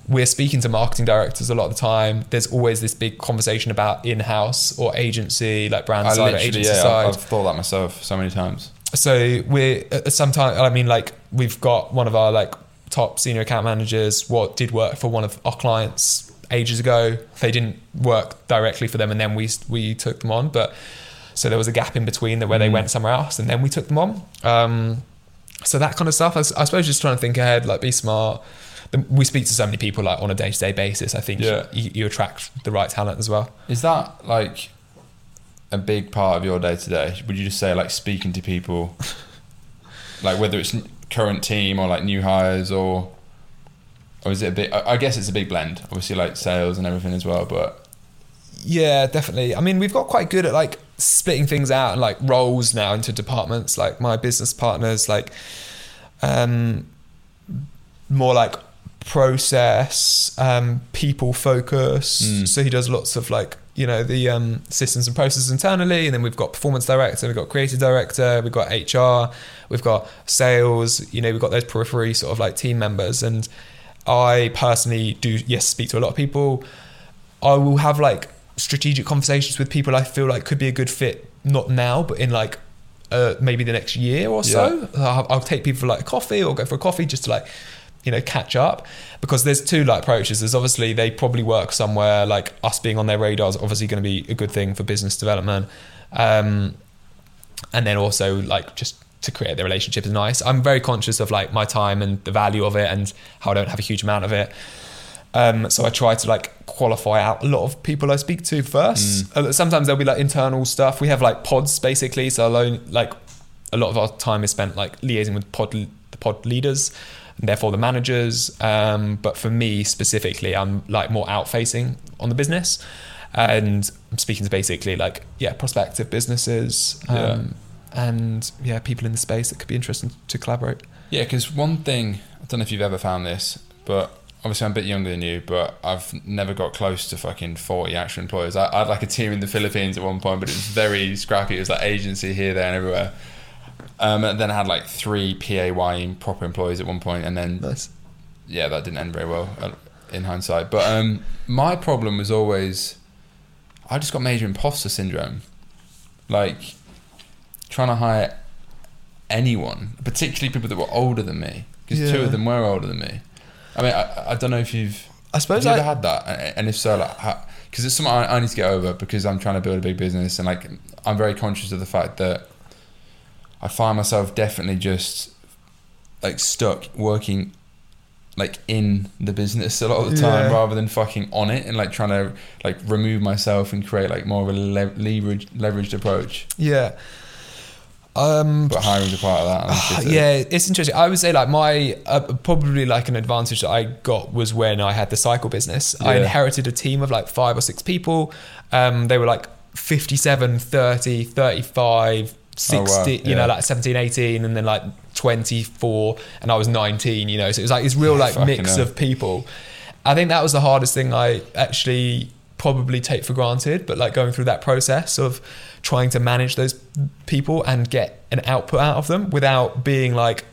we're speaking to marketing directors a lot of the time. There's always this big conversation about in-house or agency, like brand I side or agency yeah, side. I've, I've thought that myself so many times. so we're uh, sometimes I mean like we've got one of our like top senior account managers what did work for one of our clients ages ago. They didn't work directly for them, and then we we took them on. But so there was a gap in between that where they Mm. went somewhere else, and then we took them on. Um, so that kind of stuff. I suppose just trying to think ahead, like be smart. The- We speak to so many people like on a day to day basis. I think Yeah. you, you attract the right talent as well. Is that like a big part of your day to day? Would you just say like speaking to people, like whether it's current team or like new hires or, or is it a bit? I I guess it's a big blend. Obviously, like sales and everything as well. But Yeah, definitely. I mean, we've got quite good at like splitting things out and like roles now into departments. Like my business partners, like um, more like process, um, people focus. Mm. So he does lots of like you know the um, systems and processes internally, and then we've got performance director, we've got creative director, we've got HR, we've got sales. You know, we've got those periphery sort of like team members, and I personally do yes speak to a lot of people. I will have like strategic conversations with people I feel like could be a good fit, not now, but in like uh, maybe the next year or so. I'll, I'll take people for like a coffee or go for a coffee just to like, you know, catch up because there's two like approaches. There's obviously they probably work somewhere like us being on their radar is obviously going to be a good thing for business development. Um, and then also like just to create the relationship is nice. I'm very conscious of like my time and the value of it and how I don't have a huge amount of it. Um, so I try to like qualify out a lot of people I speak to first. Uh, sometimes there'll be like internal stuff. We have like pods basically. So alone, like a lot of our time is spent like liaising with pod the pod leaders, and therefore the managers. Um, but for me specifically, I'm like more out facing on the business, and I'm speaking to basically like yeah prospective businesses. Um, And yeah, people in the space that could be interesting to collaborate. yeah, because one thing I don't know if you've ever found this, but obviously I'm a bit younger than you, but I've never got close to fucking 40 actual employers. I, I had like a team in the Philippines at one point, but it was very scrappy. It was like agency here, there, and everywhere. Um, and then I had like three PAYE proper employees at one point, and then Nice. yeah, that didn't end very well uh, in hindsight. But um, my problem was always, I just got major imposter syndrome, like trying to hire anyone, particularly people that were older than me, because two of them were older than me. I mean, I, I don't know if you've I have suppose you I, ever had that, and if so, like, because it's something I, I need to get over because I'm trying to build a big business, and like I'm very conscious of the fact that I find myself definitely just like stuck working like in the business a lot of the time Yeah. rather than fucking on it and like trying to like remove myself and create like more of a le- leverage leveraged approach yeah. Um, but hiring's a part of that and it's just a- yeah, it's interesting. I would say like my uh, probably like an advantage that I got was when I had the cycle business. I inherited a team of like five or six people. Um, they were like 57, 30, 35, 60, Oh, wow. you Yeah. know, like 17, 18, and then like 24, and I was 19, you know. So it was like this real like fucking mix hell. of people. I think that was the hardest thing I actually probably take for granted, but like going through that process of trying to manage those people and get an output out of them without being like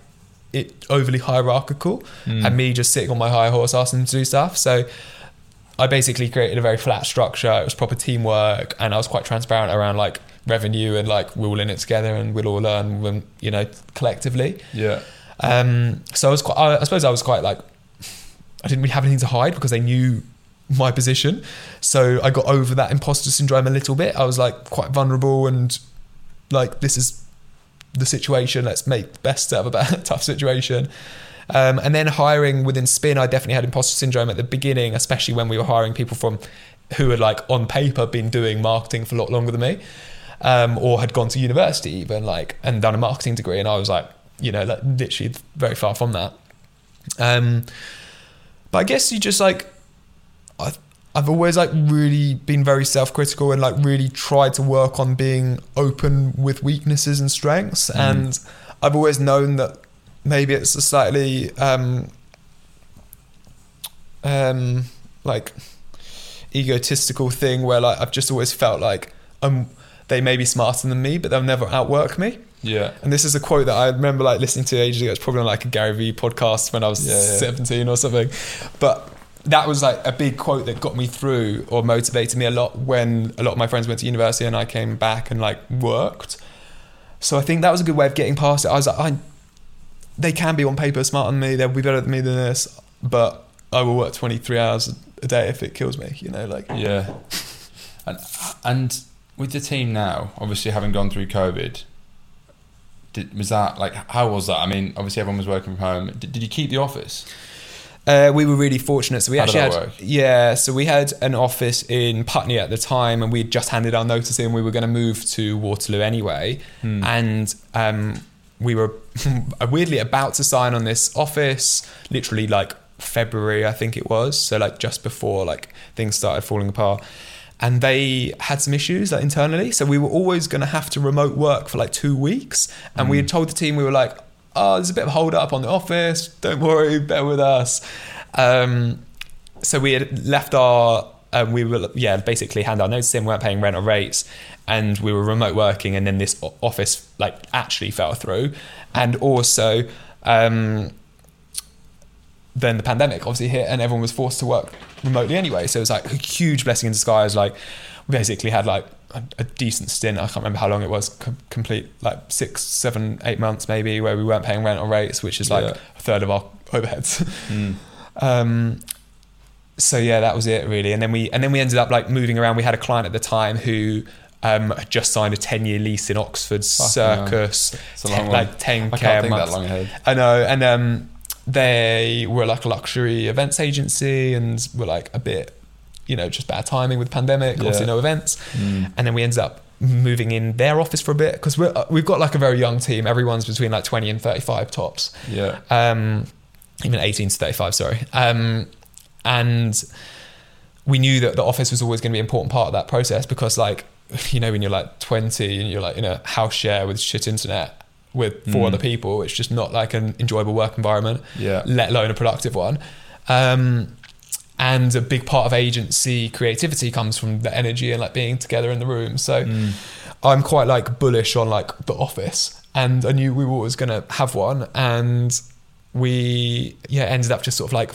it overly hierarchical Mm. and me just sitting on my high horse asking them to do stuff. So I basically created a very flat structure. It was proper teamwork, and I was quite transparent around like revenue and like we're all in it together and we'll all learn, when, you know, collectively. yeah Um, so I was quite, I, I suppose I was quite like, I didn't really have anything to hide because they knew my position. So I got over that imposter syndrome a little bit. I was like quite vulnerable and like, this is the situation. Let's make the best out of a tough situation. Um, and then hiring within Spin, I definitely had imposter syndrome at the beginning, especially when we were hiring people from who had like on paper been doing marketing for a lot longer than me, um, or had gone to university even like and done a marketing degree, and I was like, you know, like literally very far from that. Um, but I guess you just like, I, I've always like really been very self-critical and like really tried to work on being open with weaknesses and strengths, Mhm. and I've always known that maybe it's a slightly um, um, like egotistical thing where like I've just always felt like um they may be smarter than me, but they'll never outwork me. yeah And this is a quote that I remember like listening to ages ago. It's probably on like a Gary Vee podcast when I was Yeah, yeah. 17 or something. But that was like a big quote that got me through or motivated me a lot when a lot of my friends went to university and I came back and like worked. So I think that was a good way of getting past it. I was like, I, they can be on paper smarter than me. They'll be better than me than this, but I will work 23 hours a day if it kills me. You know, like Yeah. And and with the team now, obviously having gone through COVID, did, was that like how was that? I mean, obviously everyone was working from home. Did, did you keep the office? Uh, we were really fortunate. So we How actually had, work? yeah. So we had an office in Putney at the time, and we'd just handed our notice in. We were going to move to Waterloo anyway, Hmm. and um, we were weirdly about to sign on this office. Literally like February, I think it was. So like just before like things started falling apart. And they had some issues like internally, so we were always going to have to remote work for like two weeks. And we had told the team we were like, "Oh, there's a bit of hold up on the office. Don't worry, bear with us." Um, so we had left our um, we were yeah basically hand our notice in we weren't paying rent or rates and we were remote working and then this office like actually fell through and also um, then the pandemic obviously hit and everyone was forced to work remotely anyway so it was like a huge blessing in disguise like we basically had like a, a decent stint i can't remember how long it was com- complete like six seven eight months maybe where we weren't paying rent or rates which is like Yeah. a third of our overheads Mm. um, so yeah, that was it really. And then we and then we ended up like moving around. We had a client at the time who um, had just signed a ten year lease in Oxford Fucking. Circus, It's a ten- long one. like ten I k a month. I know, and um, they were like a luxury events agency and were like a bit, you know, just bad timing with the pandemic. Yeah. Obviously, no events. Mm. And then we ended up moving in their office for a bit because we're uh, we've got like a very young team. Everyone's between like twenty and thirty five tops Yeah. um, even 18 to 35, sorry. Um, and we knew that the office was always going to be an important part of that process because, like, you know, when you're like 20 and you're like in a house share with shit internet with four Mm. other people, it's just not like an enjoyable work environment, Yeah. let alone a productive one. Um, and a big part of agency creativity comes from the energy and like being together in the room. So Mm. I'm quite like bullish on like the office, and I knew we were always going to have one, and we yeah ended up just sort of like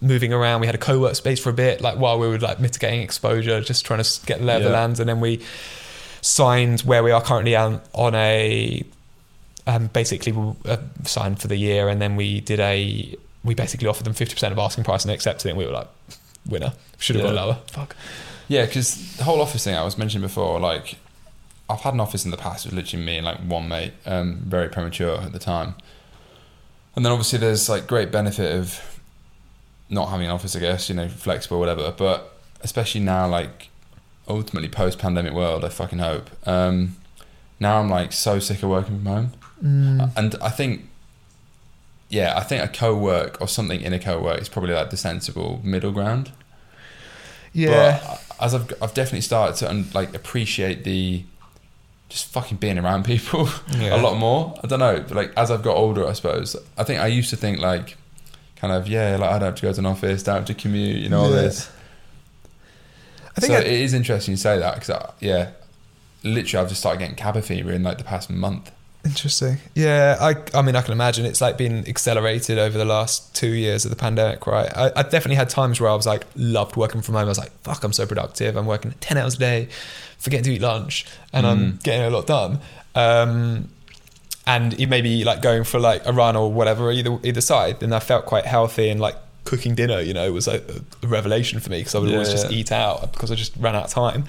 moving around. We had a co-work space for a bit, like while we were like mitigating exposure, just trying to get the lay of the land, and then we signed where we are currently on, on a um, basically we uh, signed for the year, and then we did a we basically offered them fifty percent of asking price and they accepted it. And we were like, winner, should have Yeah. gone lower. Fuck. Yeah, because the whole office thing I was mentioning before, like I've had an office in the past. It was literally me and like one mate, um, very premature at the time. And then obviously there's like great benefit of not having an office, I guess, you know, flexible, whatever. But especially now, like ultimately post pandemic world, I fucking hope. Um, now I'm like so sick of working from home, Mm. Uh, and I think, yeah, I think a co-work or something in a co-work is probably like the sensible middle ground. Yeah. But uh, as I've I've definitely started to un, like appreciate the just fucking being around people Yeah. a lot more. I don't know, but like as I've got older, I suppose I think I used to think like kind of yeah, like I don't have to go to an office, don't have to commute, you know all Yeah. this. I think so I- it is interesting you say that because uh, yeah, literally I've just started getting cabin fever in like the past month. Interesting. Yeah, I I mean I can imagine it's like been accelerated over the last two years of the pandemic, right? I, I definitely had times where I was like loved working from home. I was like, fuck, I'm so productive. I'm working ten hours a day, forgetting to eat lunch, and I'm Mm. getting a lot done. Um, and it may like going for like a run or whatever, either either side. And I felt quite healthy and like cooking dinner, you know, was like a revelation for me because I would Yeah, always just eat out because I just ran out of time.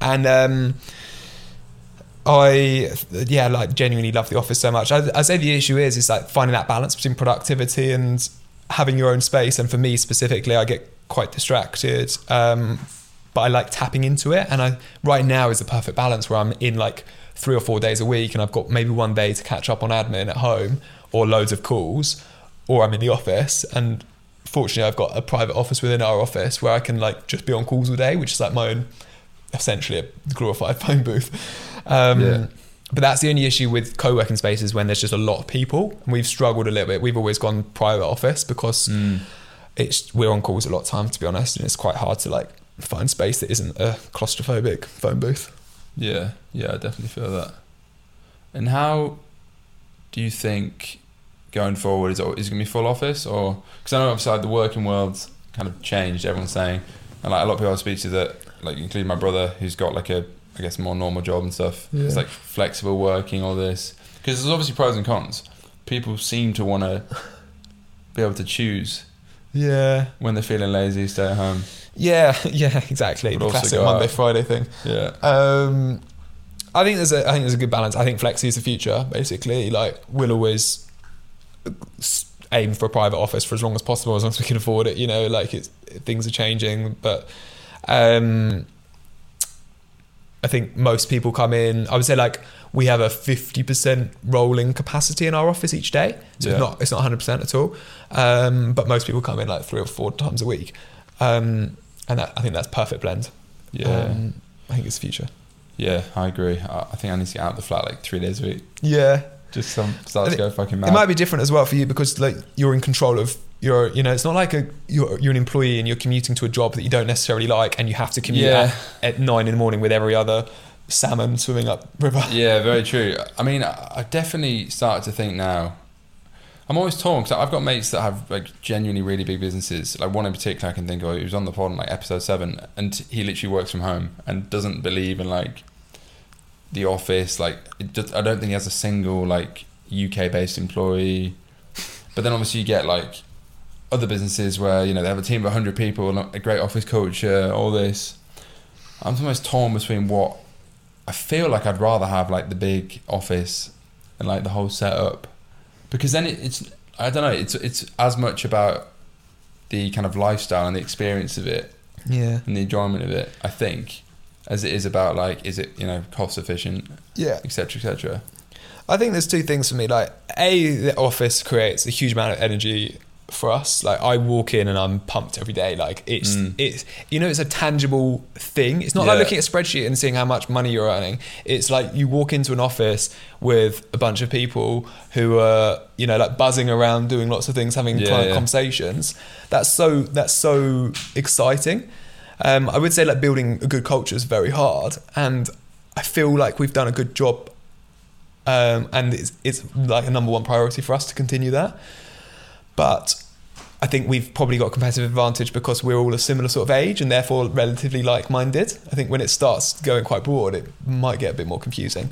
And um, I yeah like genuinely love the office so much. I, I say the issue is is like finding that balance between productivity and having your own space. And for me specifically, I get quite distracted, um, but I like tapping into it. And I right now is the perfect balance where I'm in like three or four days a week, and I've got maybe one day to catch up on admin at home or loads of calls, or I'm in the office and. Fortunately, I've got a private office within our office where I can like just be on calls all day, which is like my own, essentially a glorified phone booth. Um, Yeah. But that's the only issue with co-working spaces when there's just a lot of people. And we've struggled a little bit. We've always gone private office because Mm. it's we're on calls a lot of time, to be honest, and it's quite hard to like find space that isn't a claustrophobic phone booth. Yeah, yeah, I definitely feel that. And how do you think going forward is it, is it going to be full office or because I know outside the working world's kind of changed. Everyone's saying, and like a lot of people I speak to that, like including my brother, who's got like a I guess more normal job and stuff. Yeah. It's like flexible working, all this. Because there's obviously pros and cons. People seem to want to be able to choose Yeah. when they're feeling lazy, stay at home. Yeah, yeah, exactly. But the classic Monday out. Friday thing. Yeah. Um, I think there's a I think there's a good balance. I think flexi is the future. Basically, like we'll always aim for a private office for as long as possible, as long as we can afford it. You know, like it's things are changing, but um, I think most people come in. I would say like we have a fifty percent rolling capacity in our office each day, so Yeah. it's not it's not hundred percent at all. Um, but most people come in like three or four times a week, um, and that, I think that's perfect blend. Yeah. Um, I think it's the future. yeah, I agree. I, I think I need to get out of the flat like three days a week. Yeah, Just some start to go fucking mad. it might be different as well for you because like you're in control of your. You know, it's not like a you're you're an employee and you're commuting to a job that you don't necessarily like, and you have to commute Yeah. at, at nine in the morning with every other salmon swimming up river. Yeah, very true. I mean, I I definitely started to think now. I'm always torn because I've got mates that have like genuinely really big businesses. Like one in particular, I can think of. He was on the pod in like episode seven, and he literally works from home and doesn't believe in like the office. Like, it just, I don't think he has a single like UK based employee. But then obviously you get like other businesses where you know they have a team of 100 people and a great office culture, all this. I'm almost torn between what I feel like I'd rather have like the big office and like the whole setup because then it, it's I don't know it's it's as much about the kind of lifestyle and the experience of it Yeah, and the enjoyment of it I think as it is about like is it you know cost efficient yeah. etc etc I think there's two things for me. Like, a the office creates a huge amount of energy for us. Like, I walk in and I'm pumped every day. Like, it's Mm. it's you know, it's a tangible thing. It's not like looking at a spreadsheet and seeing how much money you're earning. It's like you walk into an office with a bunch of people who are you know like buzzing around, doing lots of things, having Yeah, client yeah. conversations. That's so that's so exciting. Um, I would say like building a good culture is very hard, and I feel like we've done a good job um, and it's, it's like a number one priority for us to continue that. But I think we've probably got a competitive advantage because we're all a similar sort of age and therefore relatively like-minded. I think when it starts going quite broad, it might get a bit more confusing.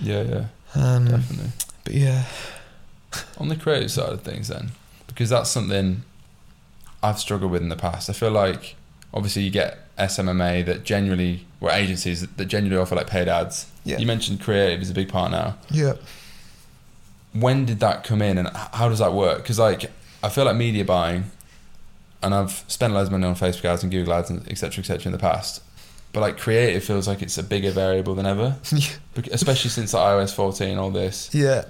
yeah yeah. Um, definitely. but yeah, on the creative side of things then because that's something I've struggled with in the past. I feel like obviously you get SMMA that genuinely or agencies that, genuinely offer like paid ads. Yeah. you mentioned creative is a big part now. Yeah, when did that come in and how does that work? Because like i feel like media buying and i've spent loads of money on facebook ads and google ads and etc etc in the past but like creative feels like it's a bigger variable than ever. Especially since like ios 14 all this. Yeah,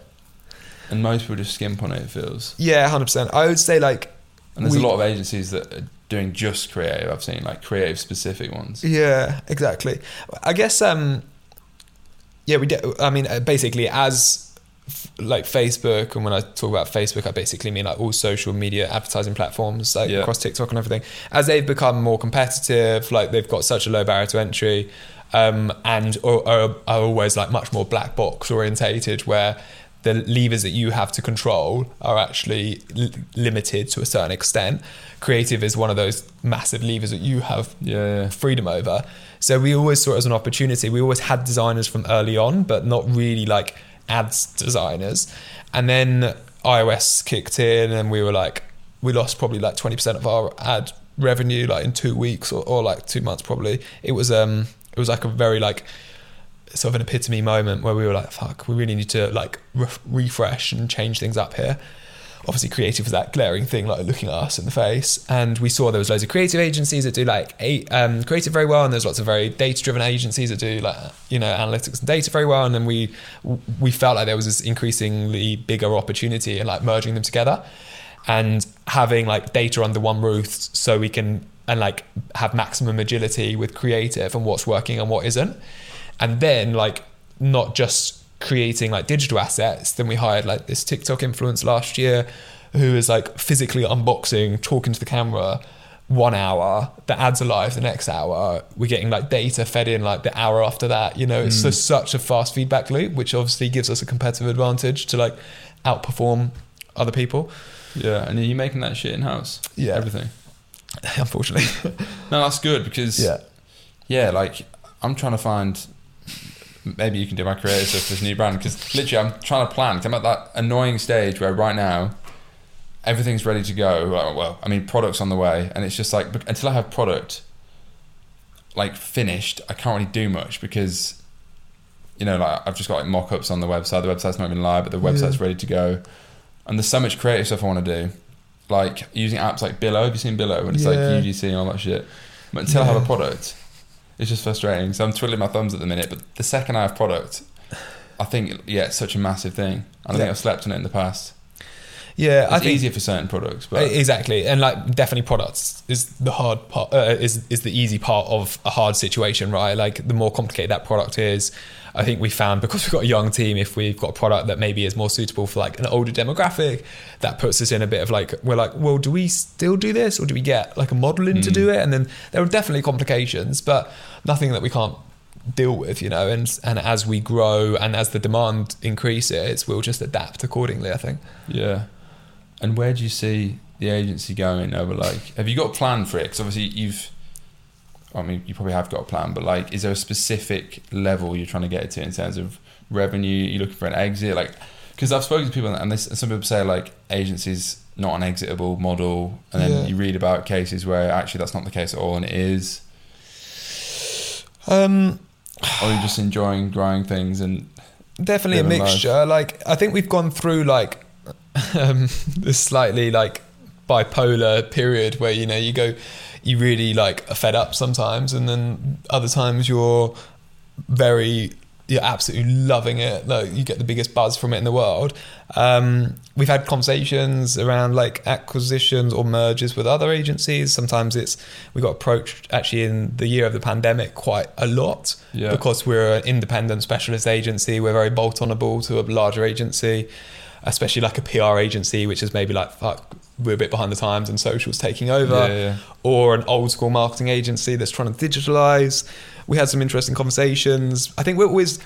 and most people just skimp on it it feels. Yeah, hundred percent. I would say like and there's We- a lot of agencies that are doing just creative. I've seen like creative specific ones. Yeah, exactly. I guess um yeah, we do, I mean uh, basically as like Facebook and when I talk about Facebook I basically mean like all social media advertising platforms like Yeah. across TikTok and everything as they've become more competitive like they've got such a low barrier to entry um and are, are, are always like much more black box orientated where the levers that you have to control are actually l- limited to a certain extent. Creative is one of those massive levers that you have yeah, yeah. freedom over. So we always saw it as an opportunity. We always had designers from early on, but not really like ads designers. And then iOS kicked in, and we were like, we lost probably like twenty percent of our ad revenue like in two weeks or, or like two months probably. It was um it was like a very like sort of an epitome moment where we were like, fuck, we really need to like re- refresh and change things up here. Obviously, creative was that glaring thing, like looking at us in the face. And we saw there was loads of creative agencies that do like um, creative very well, and there's lots of very data-driven agencies that do like you know analytics and data very well. And then we we felt like there was this increasingly bigger opportunity in like merging them together and having like data under one roof, so we can and like have maximum agility with creative and what's working and what isn't and then like not just creating like digital assets then we hired like this tiktok influencer last year who is like physically unboxing talking to the camera one hour the ads are live the next hour we're getting like data fed in like the hour after that you know it's just mm. such a fast feedback loop which obviously gives us a competitive advantage to like outperform other people Yeah, and are you making that shit in house? Yeah. everything. unfortunately No, that's good because yeah yeah, like I'm trying to find maybe you can do my creative stuff for this new brand because literally I'm trying to plan. 'cause I'm at that annoying stage where right now everything's ready to go. Well, well, I mean, product's on the way, and it's just like until I have product like finished, I can't really do much because you know, like I've just got like mock-ups on the website. The website's not even live, but the website's ready to go. And there's so much creative stuff I want to do, like using apps like Billo. Have you seen Billo? When it's like Yeah. UGC and all that shit. But until I have a product, it's just frustrating. So I'm twiddling my thumbs at the minute. But the second I have product, I think yeah, it's such a massive thing. And I think I've slept on it in the past. Yeah, I It's think easier for certain products, but exactly, and like definitely products is the hard part. Uh, is is the easy part of a hard situation, right? Like the more complicated that product is, I think we found because we've got a young team, if we've got a product that maybe is more suitable for like an older demographic, that puts us in a bit of like we're like, well, do we still do this, or do we get like a model in to Mm. do it? And then there are definitely complications, but nothing that we can't deal with, you know. And and as we grow and as the demand increases, we'll just adapt accordingly. I think. yeah. And where do you see the agency going over like? Have you got a plan for it? Because obviously you've. I mean, you probably have got a plan, but like, is there a specific level you're trying to get it to in terms of revenue? You're looking for an exit, like, because I've spoken to people and this, some people say like agencies not an exitable model, and then Yeah. you read about cases where actually that's not the case at all, and it is. Um, Or you're just enjoying growing things and definitely a Living life. mixture like i think we've gone through like um this slightly like bipolar period where you know you go you really like are fed up sometimes and then other times you're very you're absolutely loving it like you get the biggest buzz from it in the world. Um, we've had conversations around like acquisitions or mergers with other agencies. Sometimes it's we got approached actually in the year of the pandemic quite a lot Yeah. because we're an independent specialist agency. We're very bolt onable to a larger agency especially like a pr agency which is maybe like fuck we're a bit behind the times and socials taking over Yeah, yeah. or an old school marketing agency that's trying to digitalize. We had some interesting conversations. I think we're always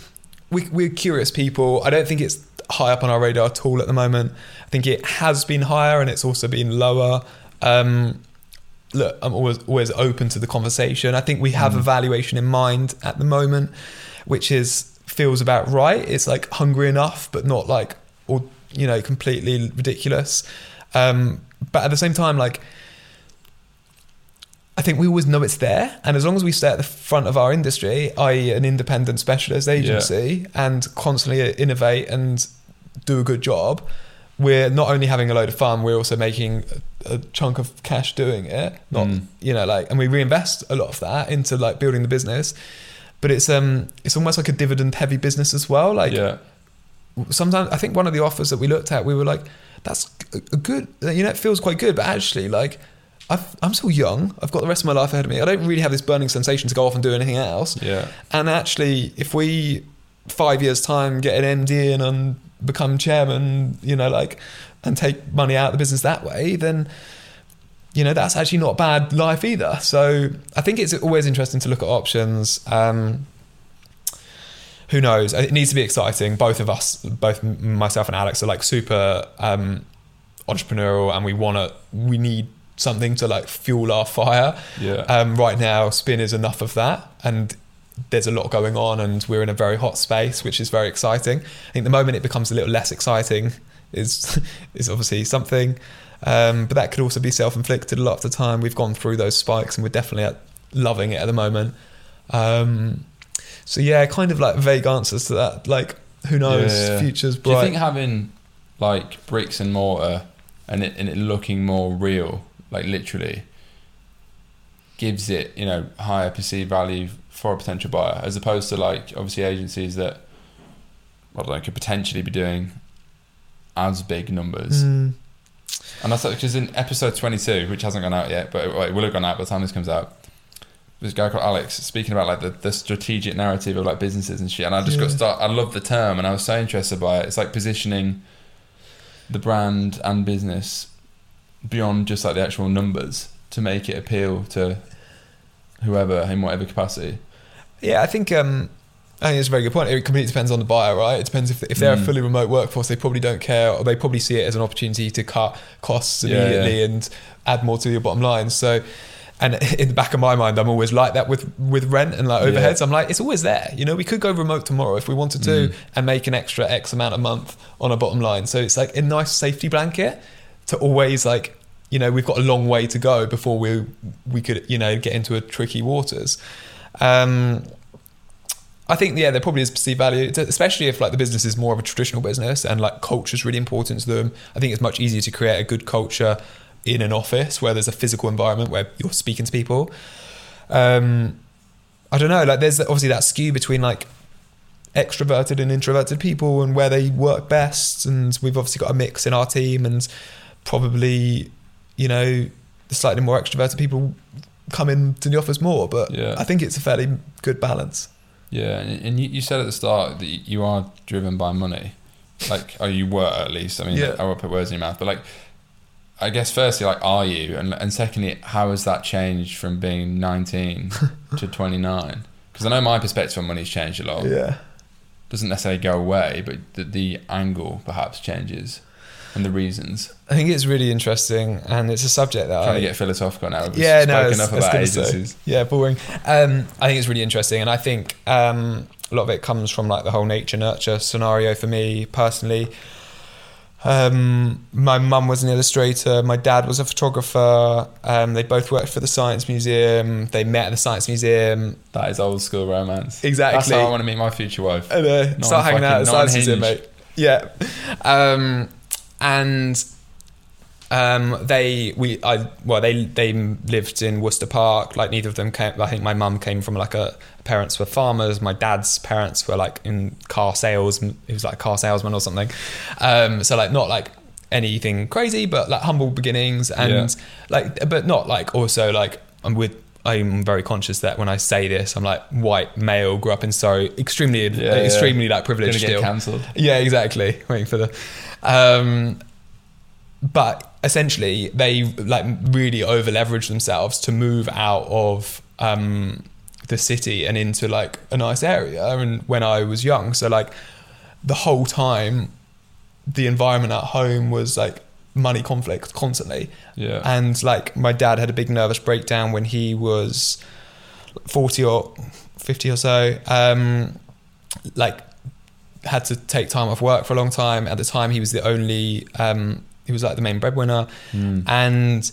we, we're curious people. I don't think it's high up on our radar at all at the moment. I think it has been higher and it's also been lower. Um, look, I'm always always open to the conversation. I think we have a valuation in mind at the moment, which is feels about right. It's like hungry enough, but not like or you know completely ridiculous. Um, but at the same time, like I think we always know it's there, and as long as we stay at the front of our industry, i.e., an independent specialist agency, and constantly innovate and do a good job, we're not only having a load of fun, we're also making a, a chunk of cash doing it. Not Mm. you know like, and we reinvest a lot of that into like building the business. But it's um it's almost like a dividend heavy business as well. Like yeah, sometimes I think one of the offers that we looked at, we were like, that's a good, you know, it feels quite good, but actually, like, I've, I'm still young. I've got the rest of my life ahead of me. I don't really have this burning sensation to go off and do anything else. yeah, And actually, if we five years time get an MD in and become chairman, you know, like, and take money out of the business that way, then you know that's actually not bad life either. So I think it's always interesting to look at options. Um, who knows? It needs to be exciting. Both of us, both myself and Alex, are like super um, entrepreneurial, and we want to. We need something to like fuel our fire. yeah. Um, right now, spin is enough of that, and there's a lot going on, and we're in a very hot space, which is very exciting. I think the moment it becomes a little less exciting is is obviously something, um, but that could also be self-inflicted. A lot of the time, we've gone through those spikes, and we're definitely at, loving it at the moment. Um, so yeah, kind of like vague answers to that. Like, who knows? Yeah, yeah. Future's Do you think having like bricks and mortar and it, and it looking more real, like literally, gives it you know higher perceived value for a potential buyer as opposed to like obviously agencies that I don't know could potentially be doing as big numbers. Mm, And that's because in episode 22, which hasn't gone out yet, but it will have gone out by the time this comes out. This guy called Alex speaking about like the, the strategic narrative of like businesses and shit, and I just got Yeah. start. I love the term, and I was so interested by it. It's like positioning the brand and business beyond just like the actual numbers to make it appeal to whoever in whatever capacity. Yeah, I think um, I think it's a very good point. It completely depends on the buyer, right? It depends if if they're a Mm. fully remote workforce, they probably don't care, or they probably see it as an opportunity to cut costs Yeah, immediately and add more to your bottom line. So and in the back of my mind, I'm always like that with with rent and like Yeah. overheads. I'm like, it's always there. You know, we could go remote tomorrow if we wanted to Mm. and make an extra X amount a month on a bottom line. So it's like a nice safety blanket to always like, you know, we've got a long way to go before we we could, you know, get into a tricky waters. Um, I think yeah, there probably is perceived value, especially if like the business is more of a traditional business and like culture is really important to them. I think it's much easier to create a good culture in an office where there's a physical environment where you're speaking to people. Um, I don't know, like there's obviously that skew between like extroverted and introverted people and where they work best, and we've obviously got a mix in our team, and probably you know the slightly more extroverted people come into the office more, but Yeah. I think it's a fairly good balance. Yeah, and, you said at the start that you are driven by money, like oh, you were at least. I mean, Yeah. I won't put words in your mouth, but like, I guess firstly, like, are you, and and secondly, how has that changed from being nineteen to twenty nine? Because I know my perspective on money's changed a lot. Yeah. Doesn't necessarily go away, but the, the angle perhaps changes, and the reasons. I think it's really interesting, and it's a subject that Trying I to get philosophical now. We've yeah, no, it's- enough about say. Yeah, boring. Um, I think it's really interesting, and I think um, a lot of it comes from like the whole nature nurture scenario for me personally. Um, my mum was an illustrator. My dad was a photographer. Um, they both worked for the Science Museum. They met at the Science Museum. That is old school romance. Exactly. That's how I want to meet my future wife. And uh, Not start hanging out at the Science Museum, mate. Yeah. Um, and um, they we I well they they lived in Worcester Park. Like neither of them came. I think my mum came from like a parents were farmers. My dad's parents were like in car sales. He was like a car salesman or something. Um, so like not like anything crazy, but like humble beginnings and Yeah. like but not like also like I'm with. I'm very conscious that when I say this, I'm like white male, grew up in Surrey, extremely, Yeah, yeah. extremely like Gonna privileged. get cancelled. yeah, exactly. Waiting for the. Um, but essentially, they like really over leveraged themselves to move out of um, the city and into like a nice area. And when I was young, so like the whole time, the environment at home was like money conflict constantly. Yeah. And like my dad had a big nervous breakdown when he was 40 or 50 or so. Um, like had to take time off work for a long time. At the time, he was the only, um, he was like the main breadwinner. Mm. And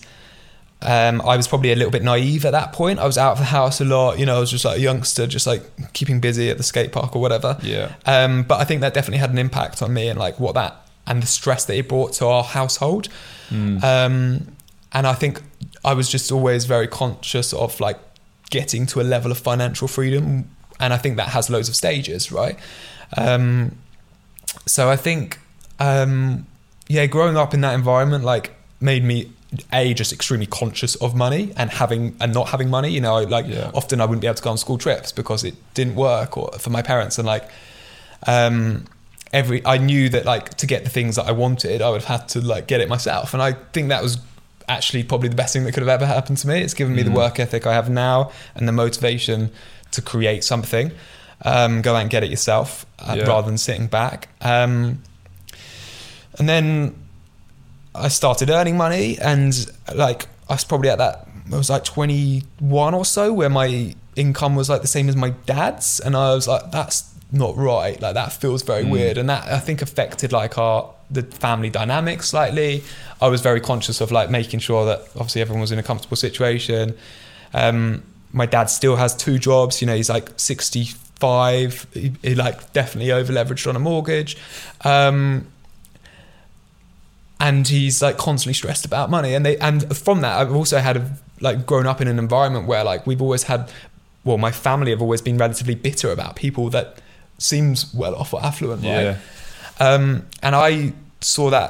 um, I was probably a little bit naive at that point. I was out of the house a lot. You know, I was just like a youngster, just like keeping busy at the skate park or whatever. Yeah. Um, but I think that definitely had an impact on me and like what that and the stress that it brought to our household. Mm. Um, and I think I was just always very conscious of like getting to a level of financial freedom. And I think that has loads of stages, right? Um, so I think, um, yeah, growing up in that environment like made me a just extremely conscious of money and having and not having money. You know, like Yeah. often I wouldn't be able to go on school trips because it didn't work or for my parents and like um every I knew that like to get the things that I wanted I would have had to like get it myself and I think that was actually probably the best thing that could have ever happened to me it's given me the Mm. work ethic I have now and the motivation to create something um go out and get it yourself uh, Yeah. rather than sitting back um and then I started earning money and like I was probably at that I was like 21 or so where my income was like the same as my dad's. And I was like that's not right. Like that feels very Mm. weird. And that I think affected like our the family dynamic slightly. I was very conscious of like making sure that obviously everyone was in a comfortable situation. Um my dad still has two jobs. You know he's like 65 he, he like definitely over leveraged on a mortgage. Um and he's like constantly stressed about money and they and from that i've also had a, like grown up in an environment where like we've always had well my family have always been relatively bitter about people that seems well off or affluent right Yeah. um, and I saw that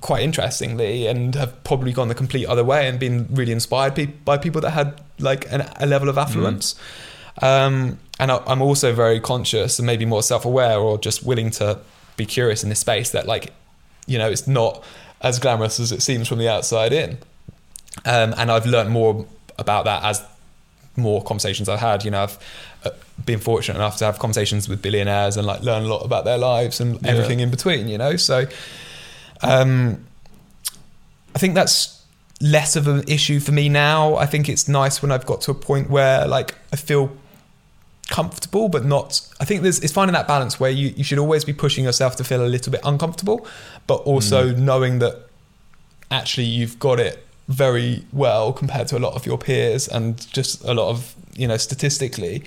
quite interestingly and have probably gone the complete other way and been really inspired pe- by people that had like an, a level of affluence. Um, and I, I'm also very conscious and maybe more self-aware or just willing to be curious in this space that like, you know, it's not as glamorous as it seems from the outside in. Um, and I've learned more about that as more conversations I've had. You know, I've uh, been fortunate enough to have conversations with billionaires and like learn a lot about their lives and Yeah. everything in between. You know, so um, I think that's less of an issue for me now. I think it's nice when I've got to a point where like I feel comfortable but not I think there's it's finding that balance where you, you should always be pushing yourself to feel a little bit uncomfortable but also knowing that actually you've got it very well compared to a lot of your peers and just a lot of you know statistically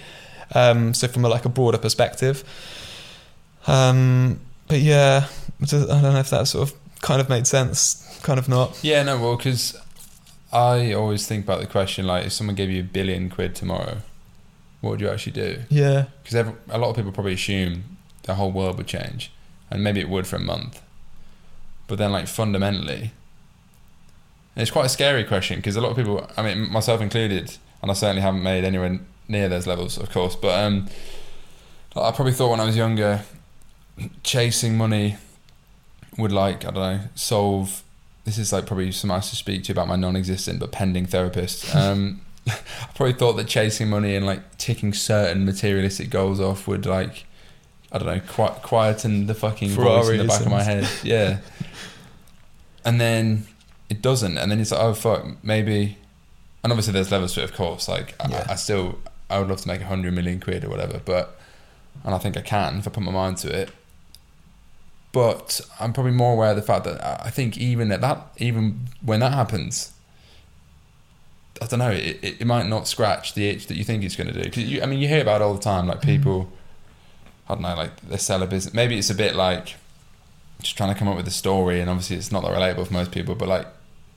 um, so from a, like a broader perspective um, but yeah I don't know if that sort of kind of made sense kind of not Yeah, no, well, because I always think about the question like, if someone gave you a billion quid tomorrow, what would you actually do? yeah Because a lot of people probably assume the whole world would change, and maybe it would for a month. But then, like fundamentally, it's quite a scary question because a lot of people, I mean, myself included, and I certainly haven't made anywhere near those levels, of course. But um, I probably thought when I was younger, chasing money would like I don't know solve. This is like probably some nice to speak to about my non-existent but pending therapist. Um, I probably thought that chasing money and like ticking certain materialistic goals off would like I don't know qui- quieten the fucking voice in the back of my head. Yeah, and then it doesn't, and then it's like oh fuck maybe, and obviously there's levels to it of course. Like Yeah. I, I still I would love to make a hundred million quid or whatever, but and I think I can if I put my mind to it. But I'm probably more aware of the fact that I think even at that, even when that happens, I don't know, it, it, it might not scratch the itch that you think it's going to do. Because you, I mean, you hear about it all the time, like people, I don't know, like they sell a business. Maybe it's a bit like just trying to come up with a story, and obviously it's not that relatable for most people, but like,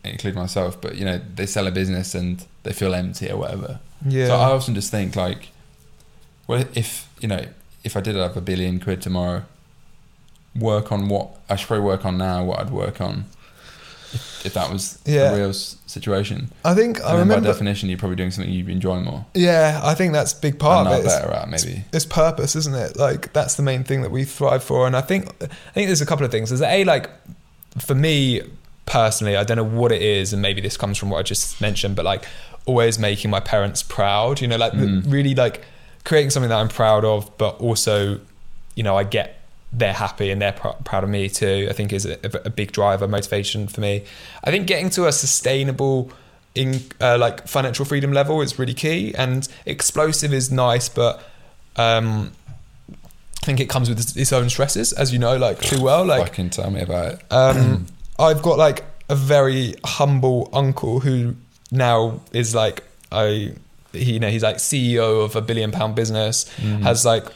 including myself. But you know, they sell a business and they feel empty or whatever. yeah So I often just think like, well, if you know, if I did have a billion quid tomorrow, work on what I should probably work on now. What I'd work on if, if that was Yeah. a real situation. I think I And then by definition, you're probably doing something you enjoy more yeah I think that's a big part not of it It's- better at maybe. it's purpose, isn't it? Like that's the main thing that we thrive for. And I think I think there's a couple of things. There's a like for me personally, I don't know what it is, and maybe this comes from what I just mentioned, but like always making my parents proud. You know, like Mm. really like creating something that I'm proud of, but also, you know, I get they're happy and they're pr- proud of me too. I think is a, a big driver motivation for me. I think getting to a sustainable in uh, like financial freedom level is really key and explosive is nice but um I think it comes with its- own stresses as you know like too well like Fucking tell me about it. um I've got like a very humble uncle who now is like I he, you know he's like CEO of a billion pound business Mm. has like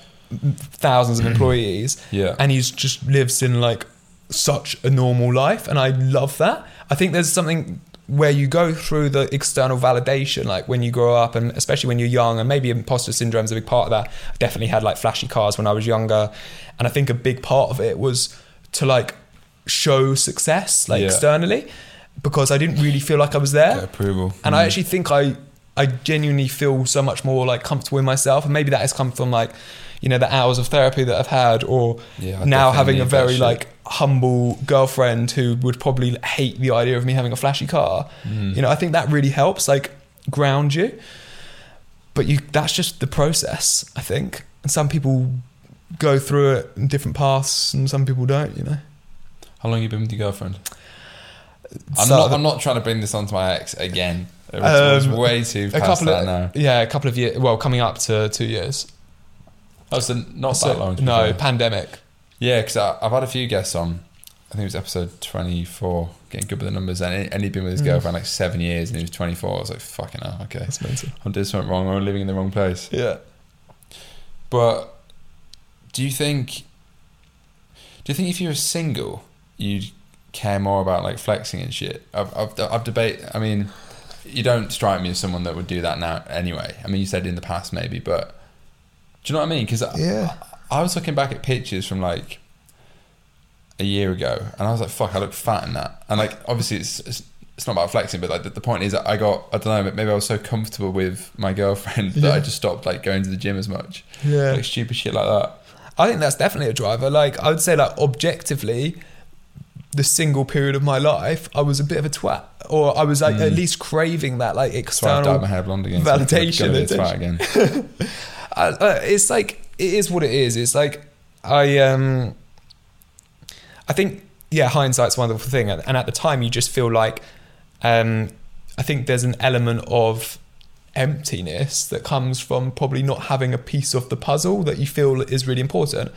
thousands of employees Yeah. and he's just lives in like such a normal life and i love that i think there's something where you go through the external validation like when you grow up and especially when you're young and maybe imposter syndrome is a big part of that i definitely had like flashy cars when i was younger and i think a big part of it was to like show success like Yeah. externally because i didn't really feel like i was there Get approval. and I Mm. actually think I I genuinely feel so much more like comfortable in myself, and maybe that has come from like you know the hours of therapy that I've had, or Yeah, now having a very like humble girlfriend who would probably hate the idea of me having a flashy car. Mm. You know, I think that really helps like ground you. But you that's just the process, I think. And some people go through it in different paths, and some people don't. You know. How long you been with your girlfriend? I'm So- not. I'm not trying to bring this onto my ex again. It was, it was Um, way too a couple of now. yeah, a couple of years. Well, coming up to two years. Oh, so not So- that long. no, fair. pandemic. Yeah, because I've had a few guests on. I think it was episode 24, getting good with the numbers. And, and he'd been with his Mm. girlfriend like seven years and he was 24. I was like, fucking hell, okay. That's. I'm doing something wrong or I'm living in the wrong place. Yeah. But do you think, do you think if you were single, you'd care more about like flexing and shit? I've, I've, I've debate, I mean, you don't strike me as someone that would do that now anyway. I mean, you said in the past maybe, but do you know what I mean? Because Yeah. I was looking back at pictures from like a year ago, and I was like, "Fuck, I look fat in that." And like, obviously, it's it's, it's not about flexing, but like the, the point is, that I got I don't know, maybe I was so comfortable with my girlfriend that I just stopped like going to the gym as much, Yeah. like stupid shit like that. I think that's definitely a driver. Like I would say, like objectively, the single period of my life, I was a bit of a twat, or I was like Mm. at least craving that like That's why I dyed my external. hair blonde again. so I validation, go with this fat attention. again. I, uh, it's like it is what it is. It's like I um, I think yeah, hindsight's a wonderful thing, and, at the time you just feel like um, I think there's an element of emptiness that comes from probably not having a piece of the puzzle that you feel is really important.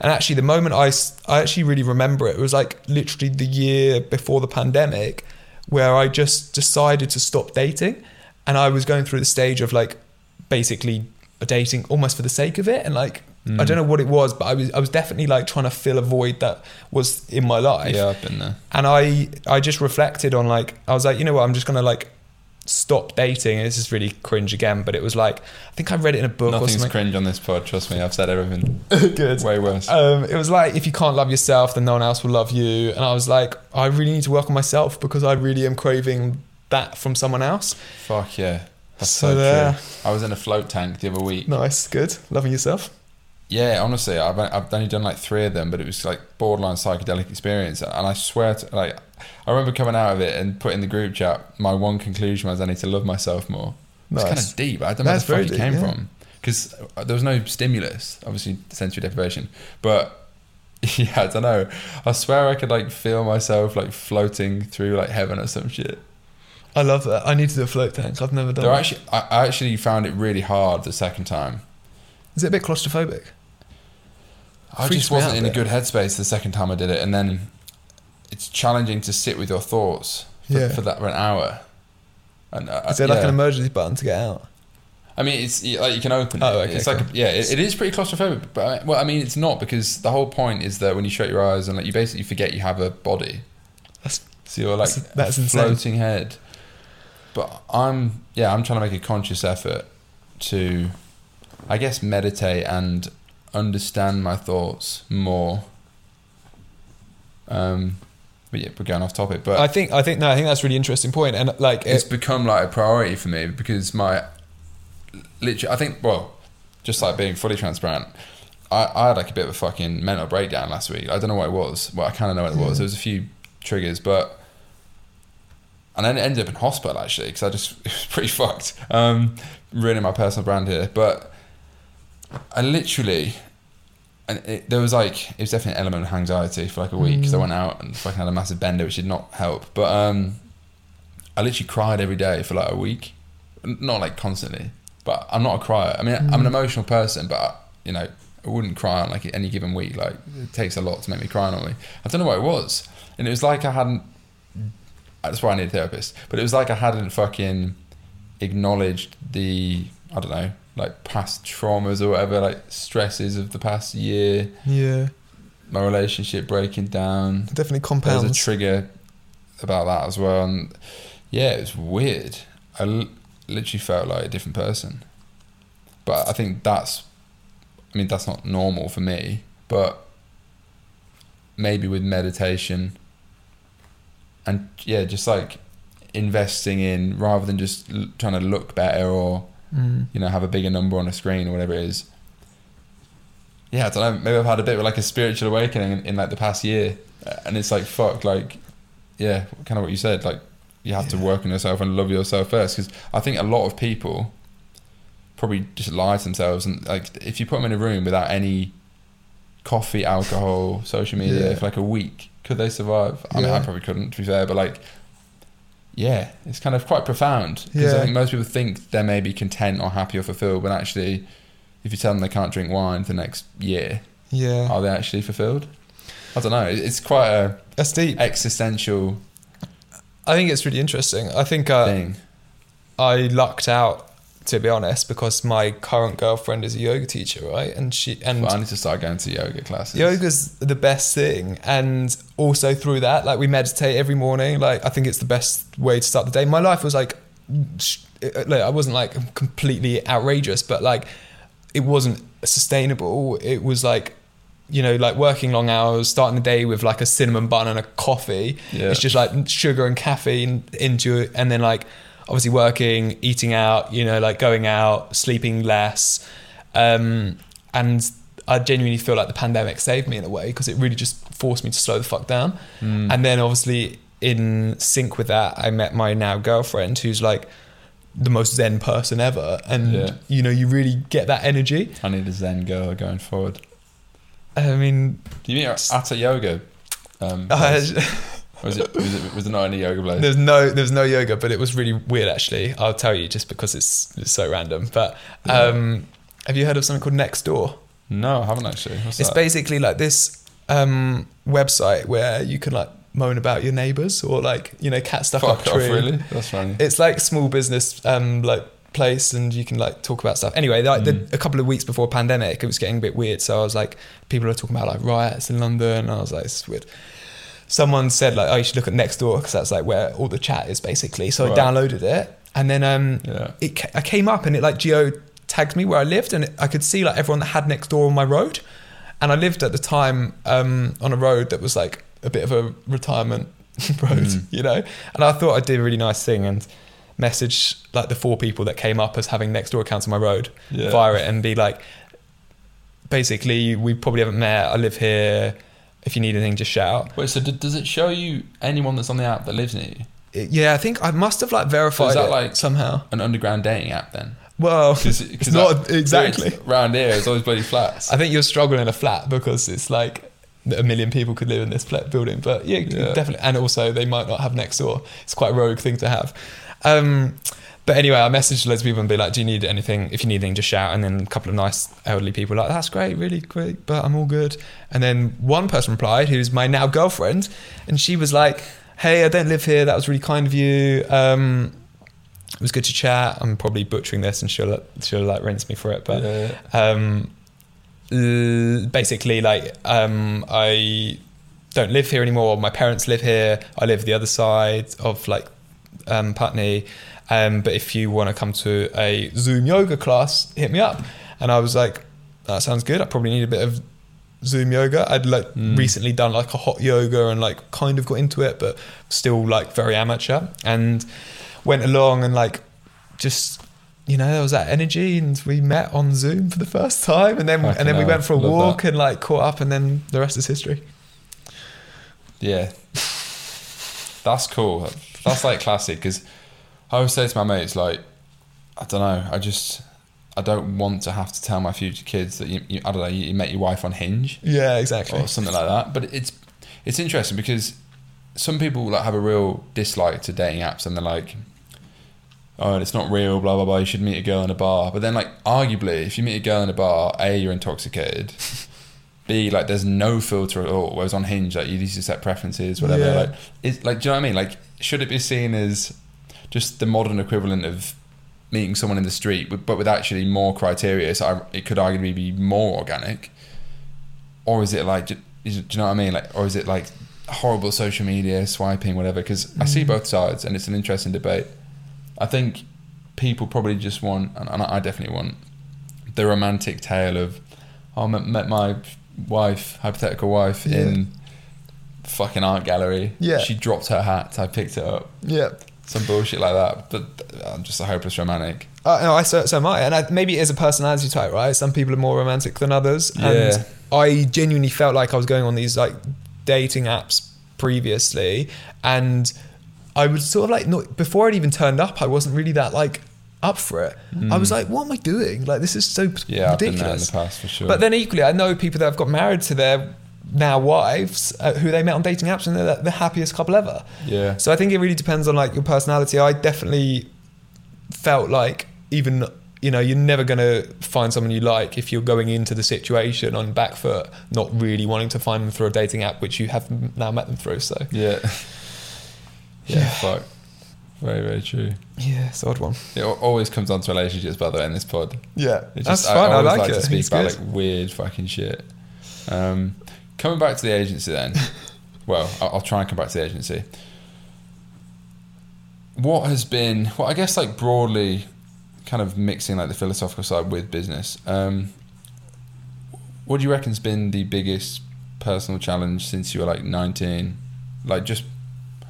And actually, the moment I, I actually really remember it, it was like literally the year before the pandemic where I just decided to stop dating. And I was going through the stage of like basically dating almost for the sake of it. And like, I don't know what it was, but I was, I was definitely like trying to fill a void that was in my life Yeah, I've been there. and I I just reflected on like I was like you know what I'm just gonna like stop dating this is really cringe again but it was like I think I read it in a book or Nothing's something cringe on this pod. Trust me, I've said everything. good Way worse. um, it was like if you can't love yourself then no one else will love you and I was like I really need to work on myself because I really am craving that from someone else Fuck yeah. That's So so, there. true. I was in a float tank the other week. nice good loving yourself Yeah, honestly, I've I've only done like three of them, but it was like borderline psychedelic experience, and I swear to like, I remember coming out of it and putting the group chat. My one conclusion was I need to love myself more. It's kind of deep. I don't know where the fuck it came yeah. from because there was no stimulus, obviously sensory deprivation, but. Yeah, I don't know. I swear I could like feel myself like floating through like heaven or some shit. I love that I need to do a float tank I've never done it. actually, I I actually found it really hard the second time. is it a bit claustrophobic I Freaks just me wasn't out a in a bit. good headspace the second time I did it, and then it's challenging to sit with your thoughts for, Yeah. for that for an hour. And uh, is there like yeah. an emergency button to get out I mean, it's like you can open it. Oh, okay, it's like cool. yeah, it, it is pretty claustrophobic. But I, well, I mean, it's not because the whole point is that when you shut your eyes and like you basically forget you have a body. That's- so you're like that's- that's a insane. floating head. But I'm yeah, I'm trying to make a conscious effort to, I guess, meditate and understand my thoughts more. Um, but yeah, we're going off topic. But I think I think no I think that's a really interesting point and like it's become like a priority for me because my literally I think well just like being fully transparent I, I had like a bit of a fucking mental breakdown last week I don't know what it was well I kind of know what it was there was a few triggers but and then it ended up in hospital actually because I just it was pretty fucked um ruining my personal brand here but I literally and it, there was like it was definitely an element of anxiety for like a week because I went out and fucking had a massive bender which did not help but um I literally cried every day for like a week. Not like constantly, but I'm not a crier. I mean, I'm an emotional person, but you know, I wouldn't cry on like any given week. Like it takes a lot to make me cry normally. I don't know what it was, and it was like I hadn't. That's why I need a therapist. But it was like I hadn't fucking acknowledged the I don't know like past traumas or whatever like stresses of the past year. yeah. My relationship breaking down. Definitely there was a trigger about that as well. And yeah it was weird. I l- literally felt like a different person. But i think that's i mean that's not normal for me. But maybe with meditation and yeah just like investing in rather than just l- trying to look better or Mm. you know have a bigger number on a screen or whatever it is yeah i don't know maybe i've had a bit of like a spiritual awakening in, in like the past year and it's like fuck like yeah kind of what you said like you have to work on yourself and love yourself first because i think a lot of people probably just lie to themselves and like if you put them in a room without any coffee alcohol social media Yeah. for like a week could they survive i mean i probably couldn't to be fair but like yeah, it's kind of quite profound because I think most people think they may be content or happy or fulfilled, but actually, if you tell them they can't drink wine for the next year, yeah are they actually fulfilled? I don't know. It's quite a that's deep existential I think it's really interesting I think uh. I lucked out to be honest because my current girlfriend is a yoga teacher right? And she and But I need to start going to yoga classes. yoga's the best thing. And also through that like we meditate every morning. Like i think it's the best way to start the day. My life was like uh, like i wasn't like completely outrageous but like it wasn't sustainable. It was like you know like working long hours starting the day with like a cinnamon bun and a coffee. Yeah. it's just like sugar and caffeine into it. And then like obviously working eating out you know like going out sleeping less um, and I genuinely feel like the pandemic saved me in a way because it really just forced me to slow the fuck down. Mm. And then obviously in sync with that, I met my now girlfriend who's like the most zen person ever, and Yeah. you know you really get that energy. I need a Zen girl going forward. I mean, Do you mean at a yoga? Um? Was it, was it was it not any yoga place? There's no there's no yoga, but it was really weird actually. I'll tell you just because it's, it's so random. But um, have you heard of something called Nextdoor? No, I haven't actually. What's It's that? basically like this um, website where you can like moan about your neighbours or like you know cat stuff Fuck up off, tree. really? That's funny. It's like small business um, like place and you can like talk about stuff. Anyway, like the, a couple of weeks before pandemic, it was getting a bit weird. So I was like, people are talking about like riots in London. And I was like, it's weird. Someone said like, oh, you should look at Nextdoor because that's like where all the chat is basically. So Right. I downloaded it and then um, Yeah. it I came up and it like geo tagged me where I lived and it, I could see like everyone that had Nextdoor on my road. And I lived at the time um, on a road that was like a bit of a retirement road, Mm. you know. And I thought I did a really nice thing and message like the four people that came up as having Nextdoor accounts on my road Yeah. via it and be like, basically, we probably haven't met. I live here. If you need anything, just shout. Wait, so d- does it show you anyone that's on the app that lives near you? It- yeah, I think I must have like verified is that it like- somehow. An underground dating app then? Well, Cause, it's 'cause not that- exactly. Round here, it's always bloody flats. I think you're struggling in a flat because it's like a million people could live in this flat building. But yeah, Yeah. definitely. And also, they might not have Nextdoor. It's quite a rogue thing to have. Um, but anyway, I messaged loads of people and be like, "Do you need anything? If you need anything, just shout." And then a couple of nice elderly people were like, "That's great, really great, but I'm all good." And then one person replied, who's my now girlfriend, and she was like, "Hey, I don't live here. That was really kind of you. Um, it was good to chat. I'm probably butchering this, and she'll she'll like rinse me for it, but." Yeah. um, basically like um, I don't live here anymore. My parents live here. I live the other side of like um, Putney. Um, but if you want to come to a Zoom yoga class, hit me up. And I was like, that sounds good. I probably need a bit of Zoom yoga. I'd like Mm. recently done like a hot yoga and like kind of got into it, but still like very amateur. And went along and like just you know there was that energy and we met on Zoom for the first time and then and then we went for a love walk that. and like caught up and then the rest is history. Yeah. That's cool. That's like classic because I always say to my mates, like, I don't know, I just, I don't want to have to tell my future kids that you, you I don't know, you, you met your wife on Hinge Yeah, exactly. or something like that. But it's, it's interesting because some people like have a real dislike to dating apps and they're like, oh, it's not real, blah blah blah. You should meet a girl in a bar. But then, like, arguably, if you meet a girl in a bar, a you're intoxicated. B like there's no filter at all. Whereas on Hinge, like you need to set preferences, whatever. Yeah. Like, it's like, do you know what I mean? Like, should it be seen as just the modern equivalent of meeting someone in the street, but with actually more criteria? So I, it could arguably be more organic. Or is it like, do, do you know what I mean? Like, or is it like horrible social media swiping, whatever? Because I see mm. both sides, and it's an interesting debate. I think people probably just want, and I definitely want, the romantic tale of, oh, I met, met my wife, hypothetical wife, Yeah. in fucking art gallery. Yeah. She dropped her hat, I picked it up. Yeah. Some bullshit like that. But I'm just a hopeless romantic. Uh, no, I so, so am I, and I, maybe it is a personality type, right? Some people are more romantic than others, Yeah. and I genuinely felt like I was going on these like dating apps previously, and I was sort of like not before I'd even turned up, I wasn't really that like up for it. I was like, what am I doing? Like this is so Mm. Yeah, I've been there in the past for sure. But then equally, I know people that have got married to their now wives uh, who they met on dating apps, and they're the happiest couple ever. yeah. So I think it really depends on like your personality. I definitely felt like even you know you're never going to find someone you like if you're going into the situation on back foot, not really wanting to find them through a dating app, which you have now met them through. So Yeah. yeah. Yeah. Fuck. Very, very true. yeah, it's an odd one. It always comes down to relationships, by the way, in this pod. Yeah, It that's just- fun. I, always like, it. to speak It's about good. like weird fucking shit. Um, coming back to the agency then. well, I'll, I'll try and come back to the agency. What has been, well, I guess like broadly, kind of mixing like the philosophical side with business. Um, what do you reckon's been the biggest personal challenge since you were like nineteen? Like just,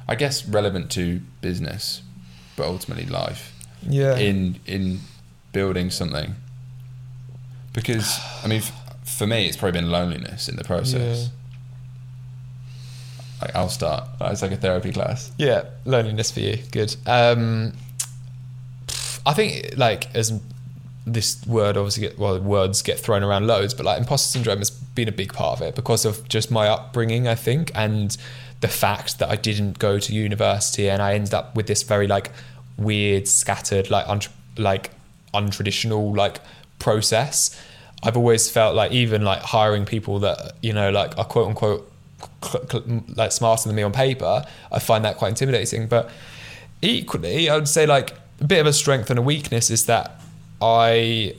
I guess relevant to business, but ultimately life yeah, in in building something because i mean for me it's probably been loneliness in the process like i'll start it's like a therapy class Yeah, loneliness for you. Good. Um, I think like as this word obviously get well words get thrown around loads, but like imposter syndrome has been a big part of it because of just my upbringing, I think, and the fact that I didn't go to university and I ended up with this very like weird, scattered, like un- like untraditional like process. I've always felt like even like hiring people that you know like are quote unquote cl- cl- like smarter than me on paper, I find that quite intimidating. But equally, I would say like a bit of a strength and a weakness is that I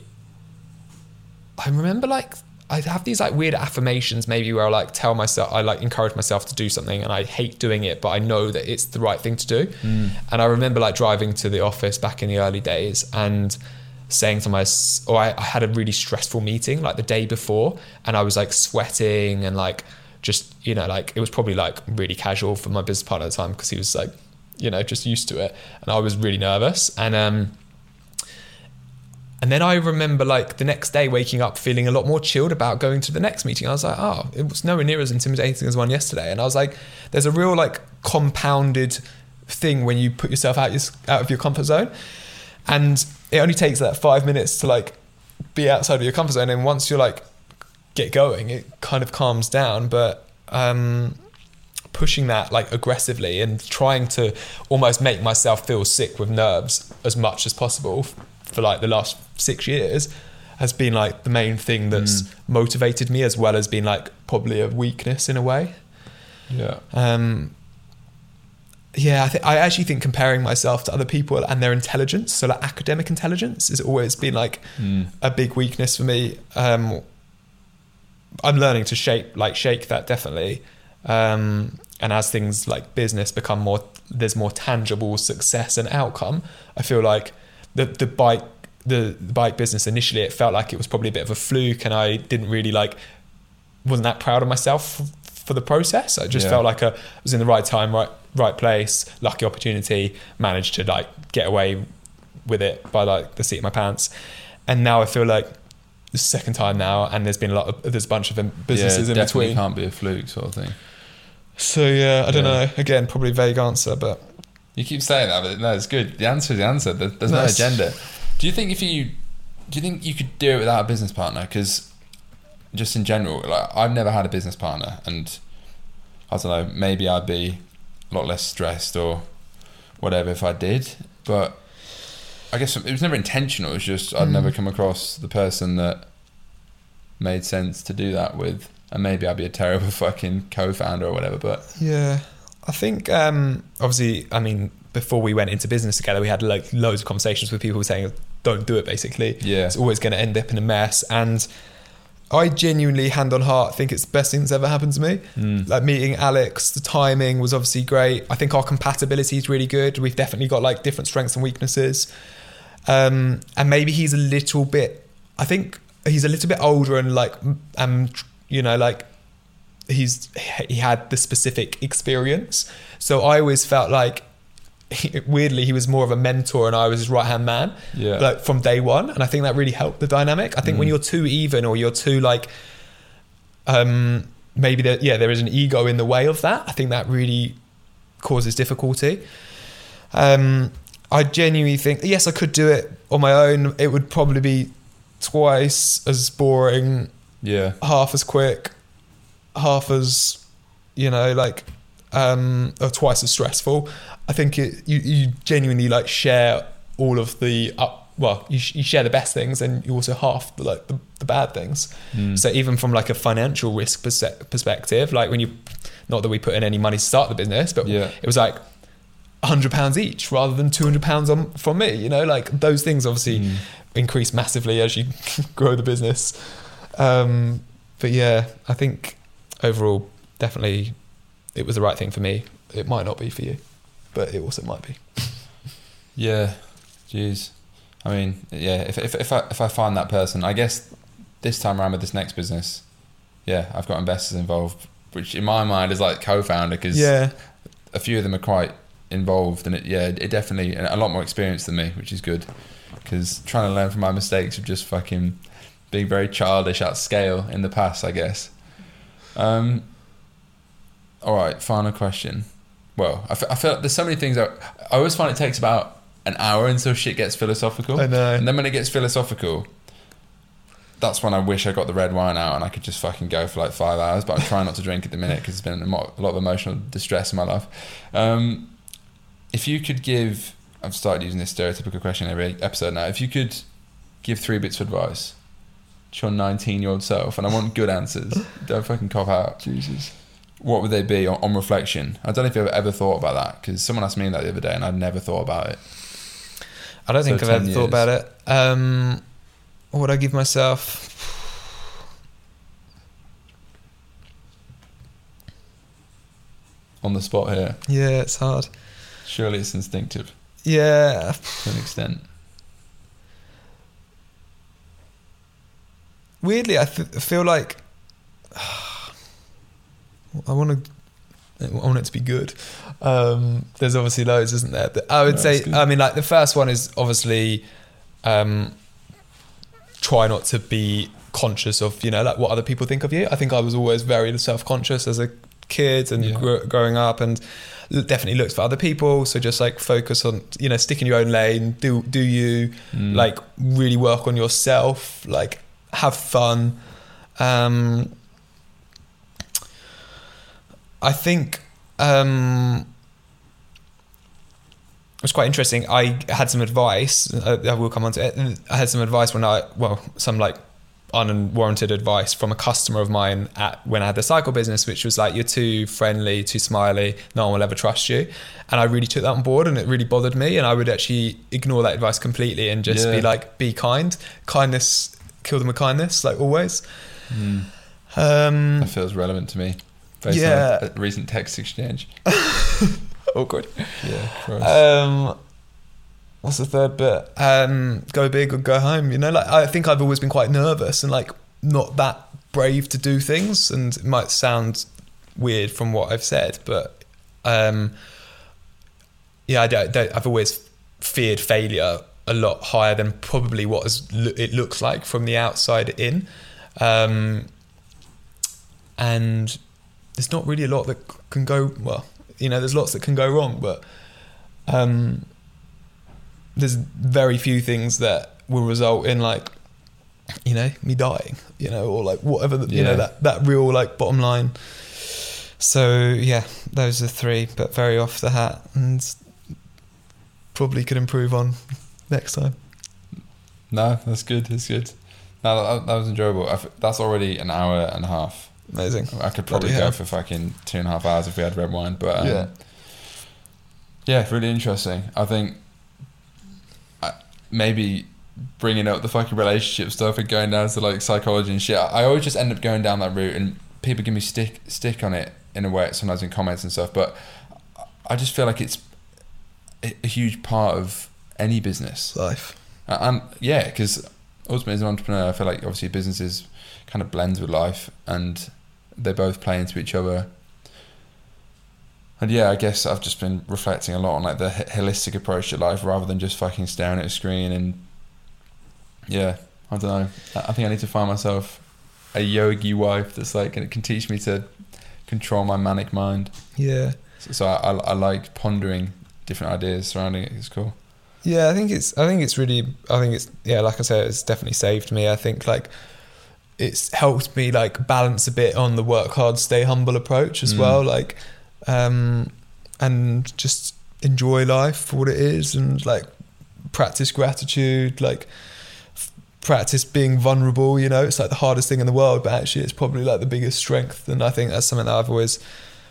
I remember like I have these like weird affirmations maybe where I like tell myself I like encourage myself to do something and I hate doing it but I know that it's the right thing to do. Mm. And I remember like driving to the office back in the early days and saying to my or I, I had a really stressful meeting like the day before and I was like sweating and like just you know like it was probably like really casual for my business partner at the time because he was like you know just used to it and I was really nervous and um and then I remember like the next day waking up feeling a lot more chilled about going to the next meeting. I was like, oh, it was nowhere near as intimidating as one yesterday. And I was like, there's a real like compounded thing when you put yourself out your, out of your comfort zone. And it only takes that five minutes to like be outside of your comfort zone. And once you're like get going, it kind of calms down. But um, pushing that like aggressively and trying to almost make myself feel sick with nerves as much as possible for like the last six years has been like the main thing that's Mm. motivated me as well as being like probably a weakness in a way. Yeah. Um, yeah, I, th- I actually think comparing myself to other people and their intelligence, so like academic intelligence, has always been like Mm. a big weakness for me. Um, I'm learning to shape like shake that definitely. Um, and as things like business become more, there's more tangible success and outcome. I feel like the the bike the, the bike business initially it felt like it was probably a bit of a fluke, and I didn't really like wasn't that proud of myself for the process. I just Yeah. felt like I was in the right time, right right place, lucky opportunity, managed to like get away with it by like the seat of my pants. And now I feel like the second time now, and there's been a lot of there's a bunch of businesses yeah, in between. can't be a fluke sort of thing. So yeah, I don't Yeah. know. Again, probably vague answer, but You keep saying that, but no, it's good. The answer is the answer. There's no Nice. agenda. Do you think if you do you think you could do it without a business partner? Because just in general, like I've never had a business partner, and I don't know. Maybe I'd be a lot less stressed or whatever if I did. But I guess it was never intentional. It was just I'd Mm. never come across the person that made sense to do that with. And maybe I'd be a terrible fucking co-founder or whatever. But Yeah, I think um, obviously, I mean, before we went into business together, we had like loads of conversations with people saying, "Don't do it." Basically, yeah, it's always going to end up in a mess. And I genuinely, hand on heart, think it's the best thing that's ever happened to me. Mm. Like meeting Alex, the timing was obviously great. I think our compatibility is really good. We've definitely got like different strengths and weaknesses. Um, and maybe he's a little bit. I think he's a little bit older and like, um, you know, like he's he had the specific experience. So I always felt like weirdly he was more of a mentor and I was his right hand man yeah. like from day one and i think that really helped the dynamic i think when Mm. you're too even or you're too like um maybe there yeah there is an ego in the way of that i think that really causes difficulty um i genuinely think yes i could do it on my own it would probably be twice as boring yeah. half as quick half as you know like um or twice as stressful i think it you, you genuinely like share all of the up well you, sh- you share the best things and you also half the like the, the bad things Mm. so even from like a financial risk perse- perspective like when you not that we put in any money to start the business but Yeah. it was like 100 pounds each rather than 200 pounds on from me you know like those things obviously Mm. increase massively as you grow the business. Um, but yeah, I think overall, definitely, it was the right thing for me. It might not be for you, but it also might be. Yeah, jeez. I mean, yeah. If if if I if I find that person, I guess this time around with this next business, yeah, I've got investors involved, which in my mind is like co-founder because Yeah, a few of them are quite involved, and it yeah, it definitely a lot more experience than me, which is good. Because trying to learn from my mistakes of just fucking being very childish at scale in the past, I guess. Um. All right, final question. Well, I feel like there's so many things. That, I always find it takes about an hour until shit gets philosophical. I know. And then when it gets philosophical, that's when I wish I got the red wine out and I could just fucking go for like five hours. But I'm trying not to drink at the minute because there's been a a lot of emotional distress in my life. Um, if you could give, I've started using this stereotypical question every episode now. If you could give three bits of advice to your 19 year old self, and I want good answers, don't fucking cop out. Jesus. What would they be on, on reflection? I don't know if you've ever thought about that because someone asked me that the other day and I'd never thought about it. I don't So think I've ever years. thought about it. Um, what would I give myself? On the spot here, Yeah, it's hard. surely it's instinctive Yeah, to an extent. weirdly, I th- feel like I want to. I want it to be good. Um, there's obviously loads, isn't there? But I would No, say. I mean, like the first one is obviously um, try not to be conscious of, you know, like what other people think of you. I think I was always very self-conscious as a kid and Yeah. gr- growing up, and definitely looked for other people. So just like focus on, you know, stick in your own lane. Do do you Mm. like really work on yourself? Like have fun. Um, I think um, it was quite interesting. I had some advice. Uh, I will come on to it. I had some advice when I, well, some like unwarranted advice from a customer of mine at when I had the cycle business, which was like, you're too friendly, too smiley, no one will ever trust you. And I really took that on board and it really bothered me. And I would actually ignore that advice completely and just be like, be kind. Kindness, kill them with kindness, like always. Mm. Um, That feels relevant to me. Based Yeah. on a recent text exchange. awkward. Yeah. Um, what's the third bit? Um, go big or go home. You know, like I think I've always been quite nervous and like not that brave to do things. And it might sound weird from what I've said, but um, yeah, I don't, don't, I've always feared failure a lot higher than probably what is, it looks like from the outside in. Um, and there's not really a lot that can go well. You know, there's lots that can go wrong, but um, there's very few things that will result in like, you know, me dying. You know, or like whatever. The, You know that that real like bottom line. So yeah, those are three, but very off the hat, and probably could improve on next time. no, that's good. That's good. No, that, that was enjoyable. I f that's already an hour and a half. Amazing. I could probably Bloody go hell. for fucking two and a half hours if we had red wine. But um, Yeah. yeah, really interesting. I think I, maybe bringing up the fucking relationship stuff and going down to like psychology and shit. I, always just end up going down that route, and people give me stick stick on it in a way sometimes in comments and stuff. But I just feel like it's a, huge part of any business. Life. And yeah, because ultimately as an entrepreneur, I feel like obviously businesses kind of blends with life, and they both play into each other. And yeah, I guess I've just been reflecting a lot on like the holistic approach to life rather than just fucking staring at a screen. And yeah, I don't know. I think I need to find myself a yogi wife that's like can, can teach me to control my manic mind. Yeah. So, so I, I, I like pondering different ideas surrounding it. It's cool. Yeah, I think it's. I think it's really. I think it's. Yeah, like I said, it's definitely saved me. I think like it's helped me like balance a bit on the work hard, stay humble approach as Mm. well. Like, um, and just enjoy life for what it is, and like practice gratitude. Like f- practice being vulnerable. You know, it's like the hardest thing in the world, but actually, it's probably like the biggest strength. And I think that's something that I've always,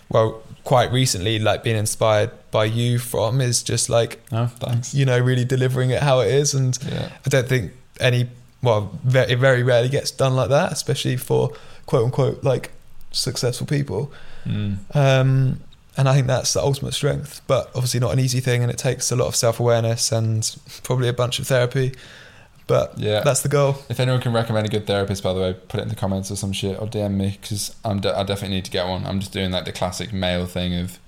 well, quite recently, like been inspired by you from is just like No, thanks. you know, really delivering it how it is. And Yeah. I don't think any, well, very, it very rarely gets done like that, especially for quote unquote like successful people. Mm. Um, and I think that's the ultimate strength, but obviously not an easy thing, and it takes a lot of self awareness and probably a bunch of therapy. But Yeah. that's the goal. If anyone can recommend a good therapist, by the way, put it in the comments or some shit, or DM me because I'm de- I definitely need to get one. I'm just doing like the classic male thing of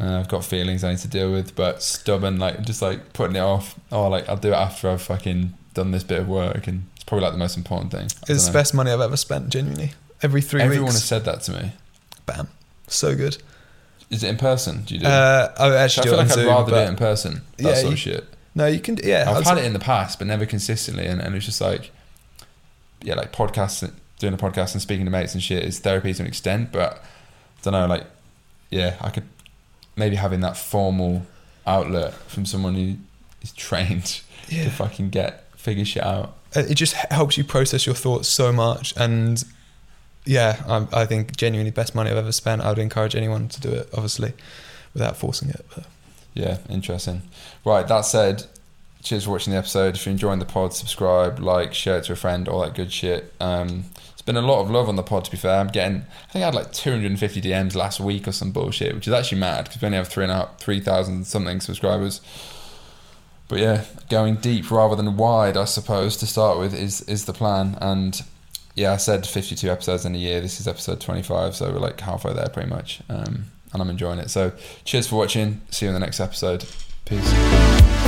uh, I've got feelings I need to deal with, but stubborn, like just like putting it off. Oh, like I'll do it after I've fucking done this bit of work, and it's probably like the most important thing. I It's the best money I've ever spent, genuinely. Every three Everyone weeks, has said that to me. bam, so good. Is it in person? Do you do? it? Uh, I I actually feel do it like I'd Zoom, rather do it in person. That Yeah, sort you- of shit. no, you can. Yeah, I've had it in the past, but never consistently, and, and it's just like yeah, like podcasts, doing a podcast and speaking to mates and shit is therapy to an extent, but I don't know, like, yeah, I could maybe having that formal outlet from someone who is trained Yeah. to fucking get figure shit out. Uh, it just helps you process your thoughts so much and yeah I, I think genuinely best money i've ever spent i would encourage anyone to do it obviously without forcing it but Yeah, interesting. Right, that said, cheers for watching the episode. If you're enjoying the pod, subscribe, like, share it to a friend, all that good shit. Um, it's been a lot of love on the pod, to be fair. I'm getting, I think I had like 250 DMs last week or some bullshit, which is actually mad because we only have three and a half, 3,000 something subscribers. But yeah, going deep rather than wide, I suppose, to start with, is is the plan. And yeah, I said 52 episodes in a year. This is episode 25, so we're like halfway there pretty much. Um, and I'm enjoying it. So cheers for watching. See you in the next episode. Peace.